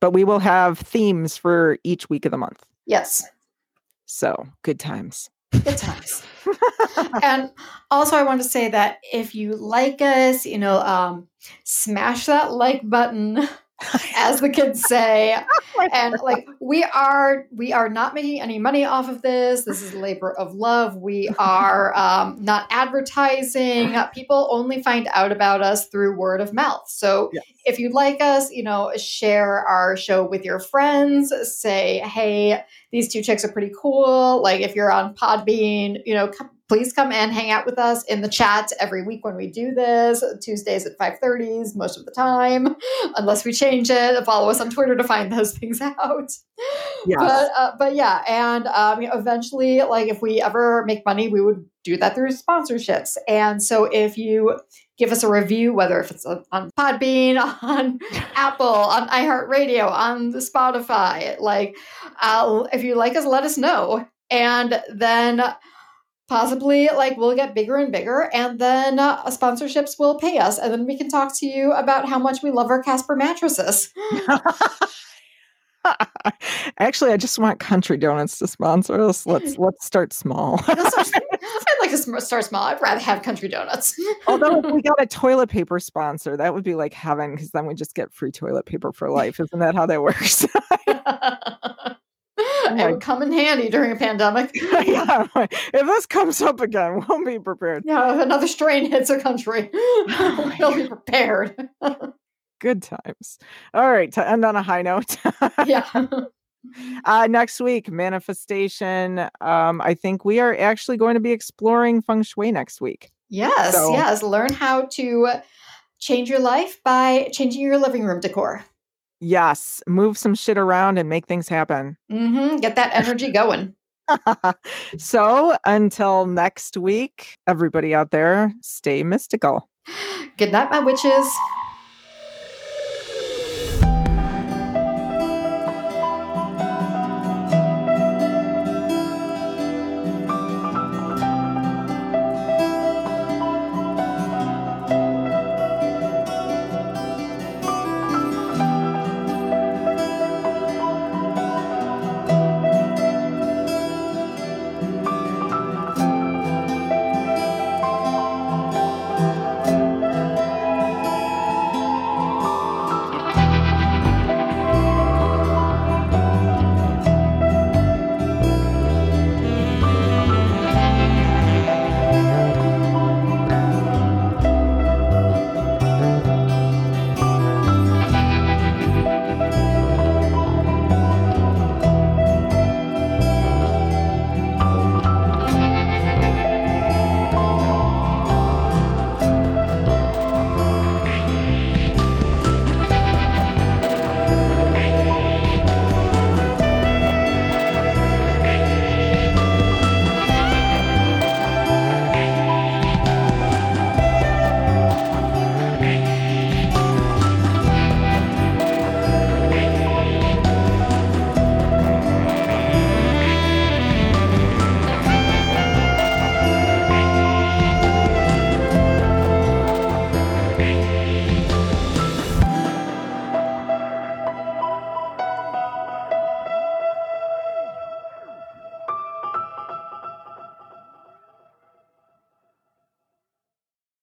But we will have themes for each week of the month. Yes. So good times. Good times. and also I want to say that if you like us, you know, um, smash that like button as the kids say. And like we are we are not making any money off of this. This is labor of love. We are um, not advertising. People only find out about us through word of mouth. So yes. if you like us you know share our show with your friends say hey these two chicks are pretty cool. Like if you're on podbean you know come, please come and hang out with us in the chat every week when we do this tuesdays at 5.30s most of the time unless we change it follow us on twitter to find those things out. Yes. but uh, but yeah and um, eventually like if we ever make money we would do that through sponsorships. And so if you give us a review whether if it's on podbean on apple on iheartradio on the spotify like uh, if you like us let us know. And then possibly like we'll get bigger and bigger and then uh, sponsorships will pay us and then we can talk to you about how much we love our casper mattresses. Actually i just want country donuts to sponsor us. Let's let's start small. I'd like to start small. I'd rather have country donuts. Although if we got a toilet paper sponsor that would be like heaven because then we just get free toilet paper for life. Isn't that how that works it would come in handy during a pandemic. yeah, if this comes up again, we'll be prepared. Yeah, if another strain hits a country, oh we'll be prepared. Good times. All right, to end on a high note. yeah. Uh, next week, manifestation. Um, I think we are actually going to be exploring feng shui next week. Yes, so. yes. Learn how to change your life by changing your living room decor. Yes, move some shit around and make things happen. Mm-hmm. Get that energy going. so until next week, everybody out there, stay mystical. Good night, my witches.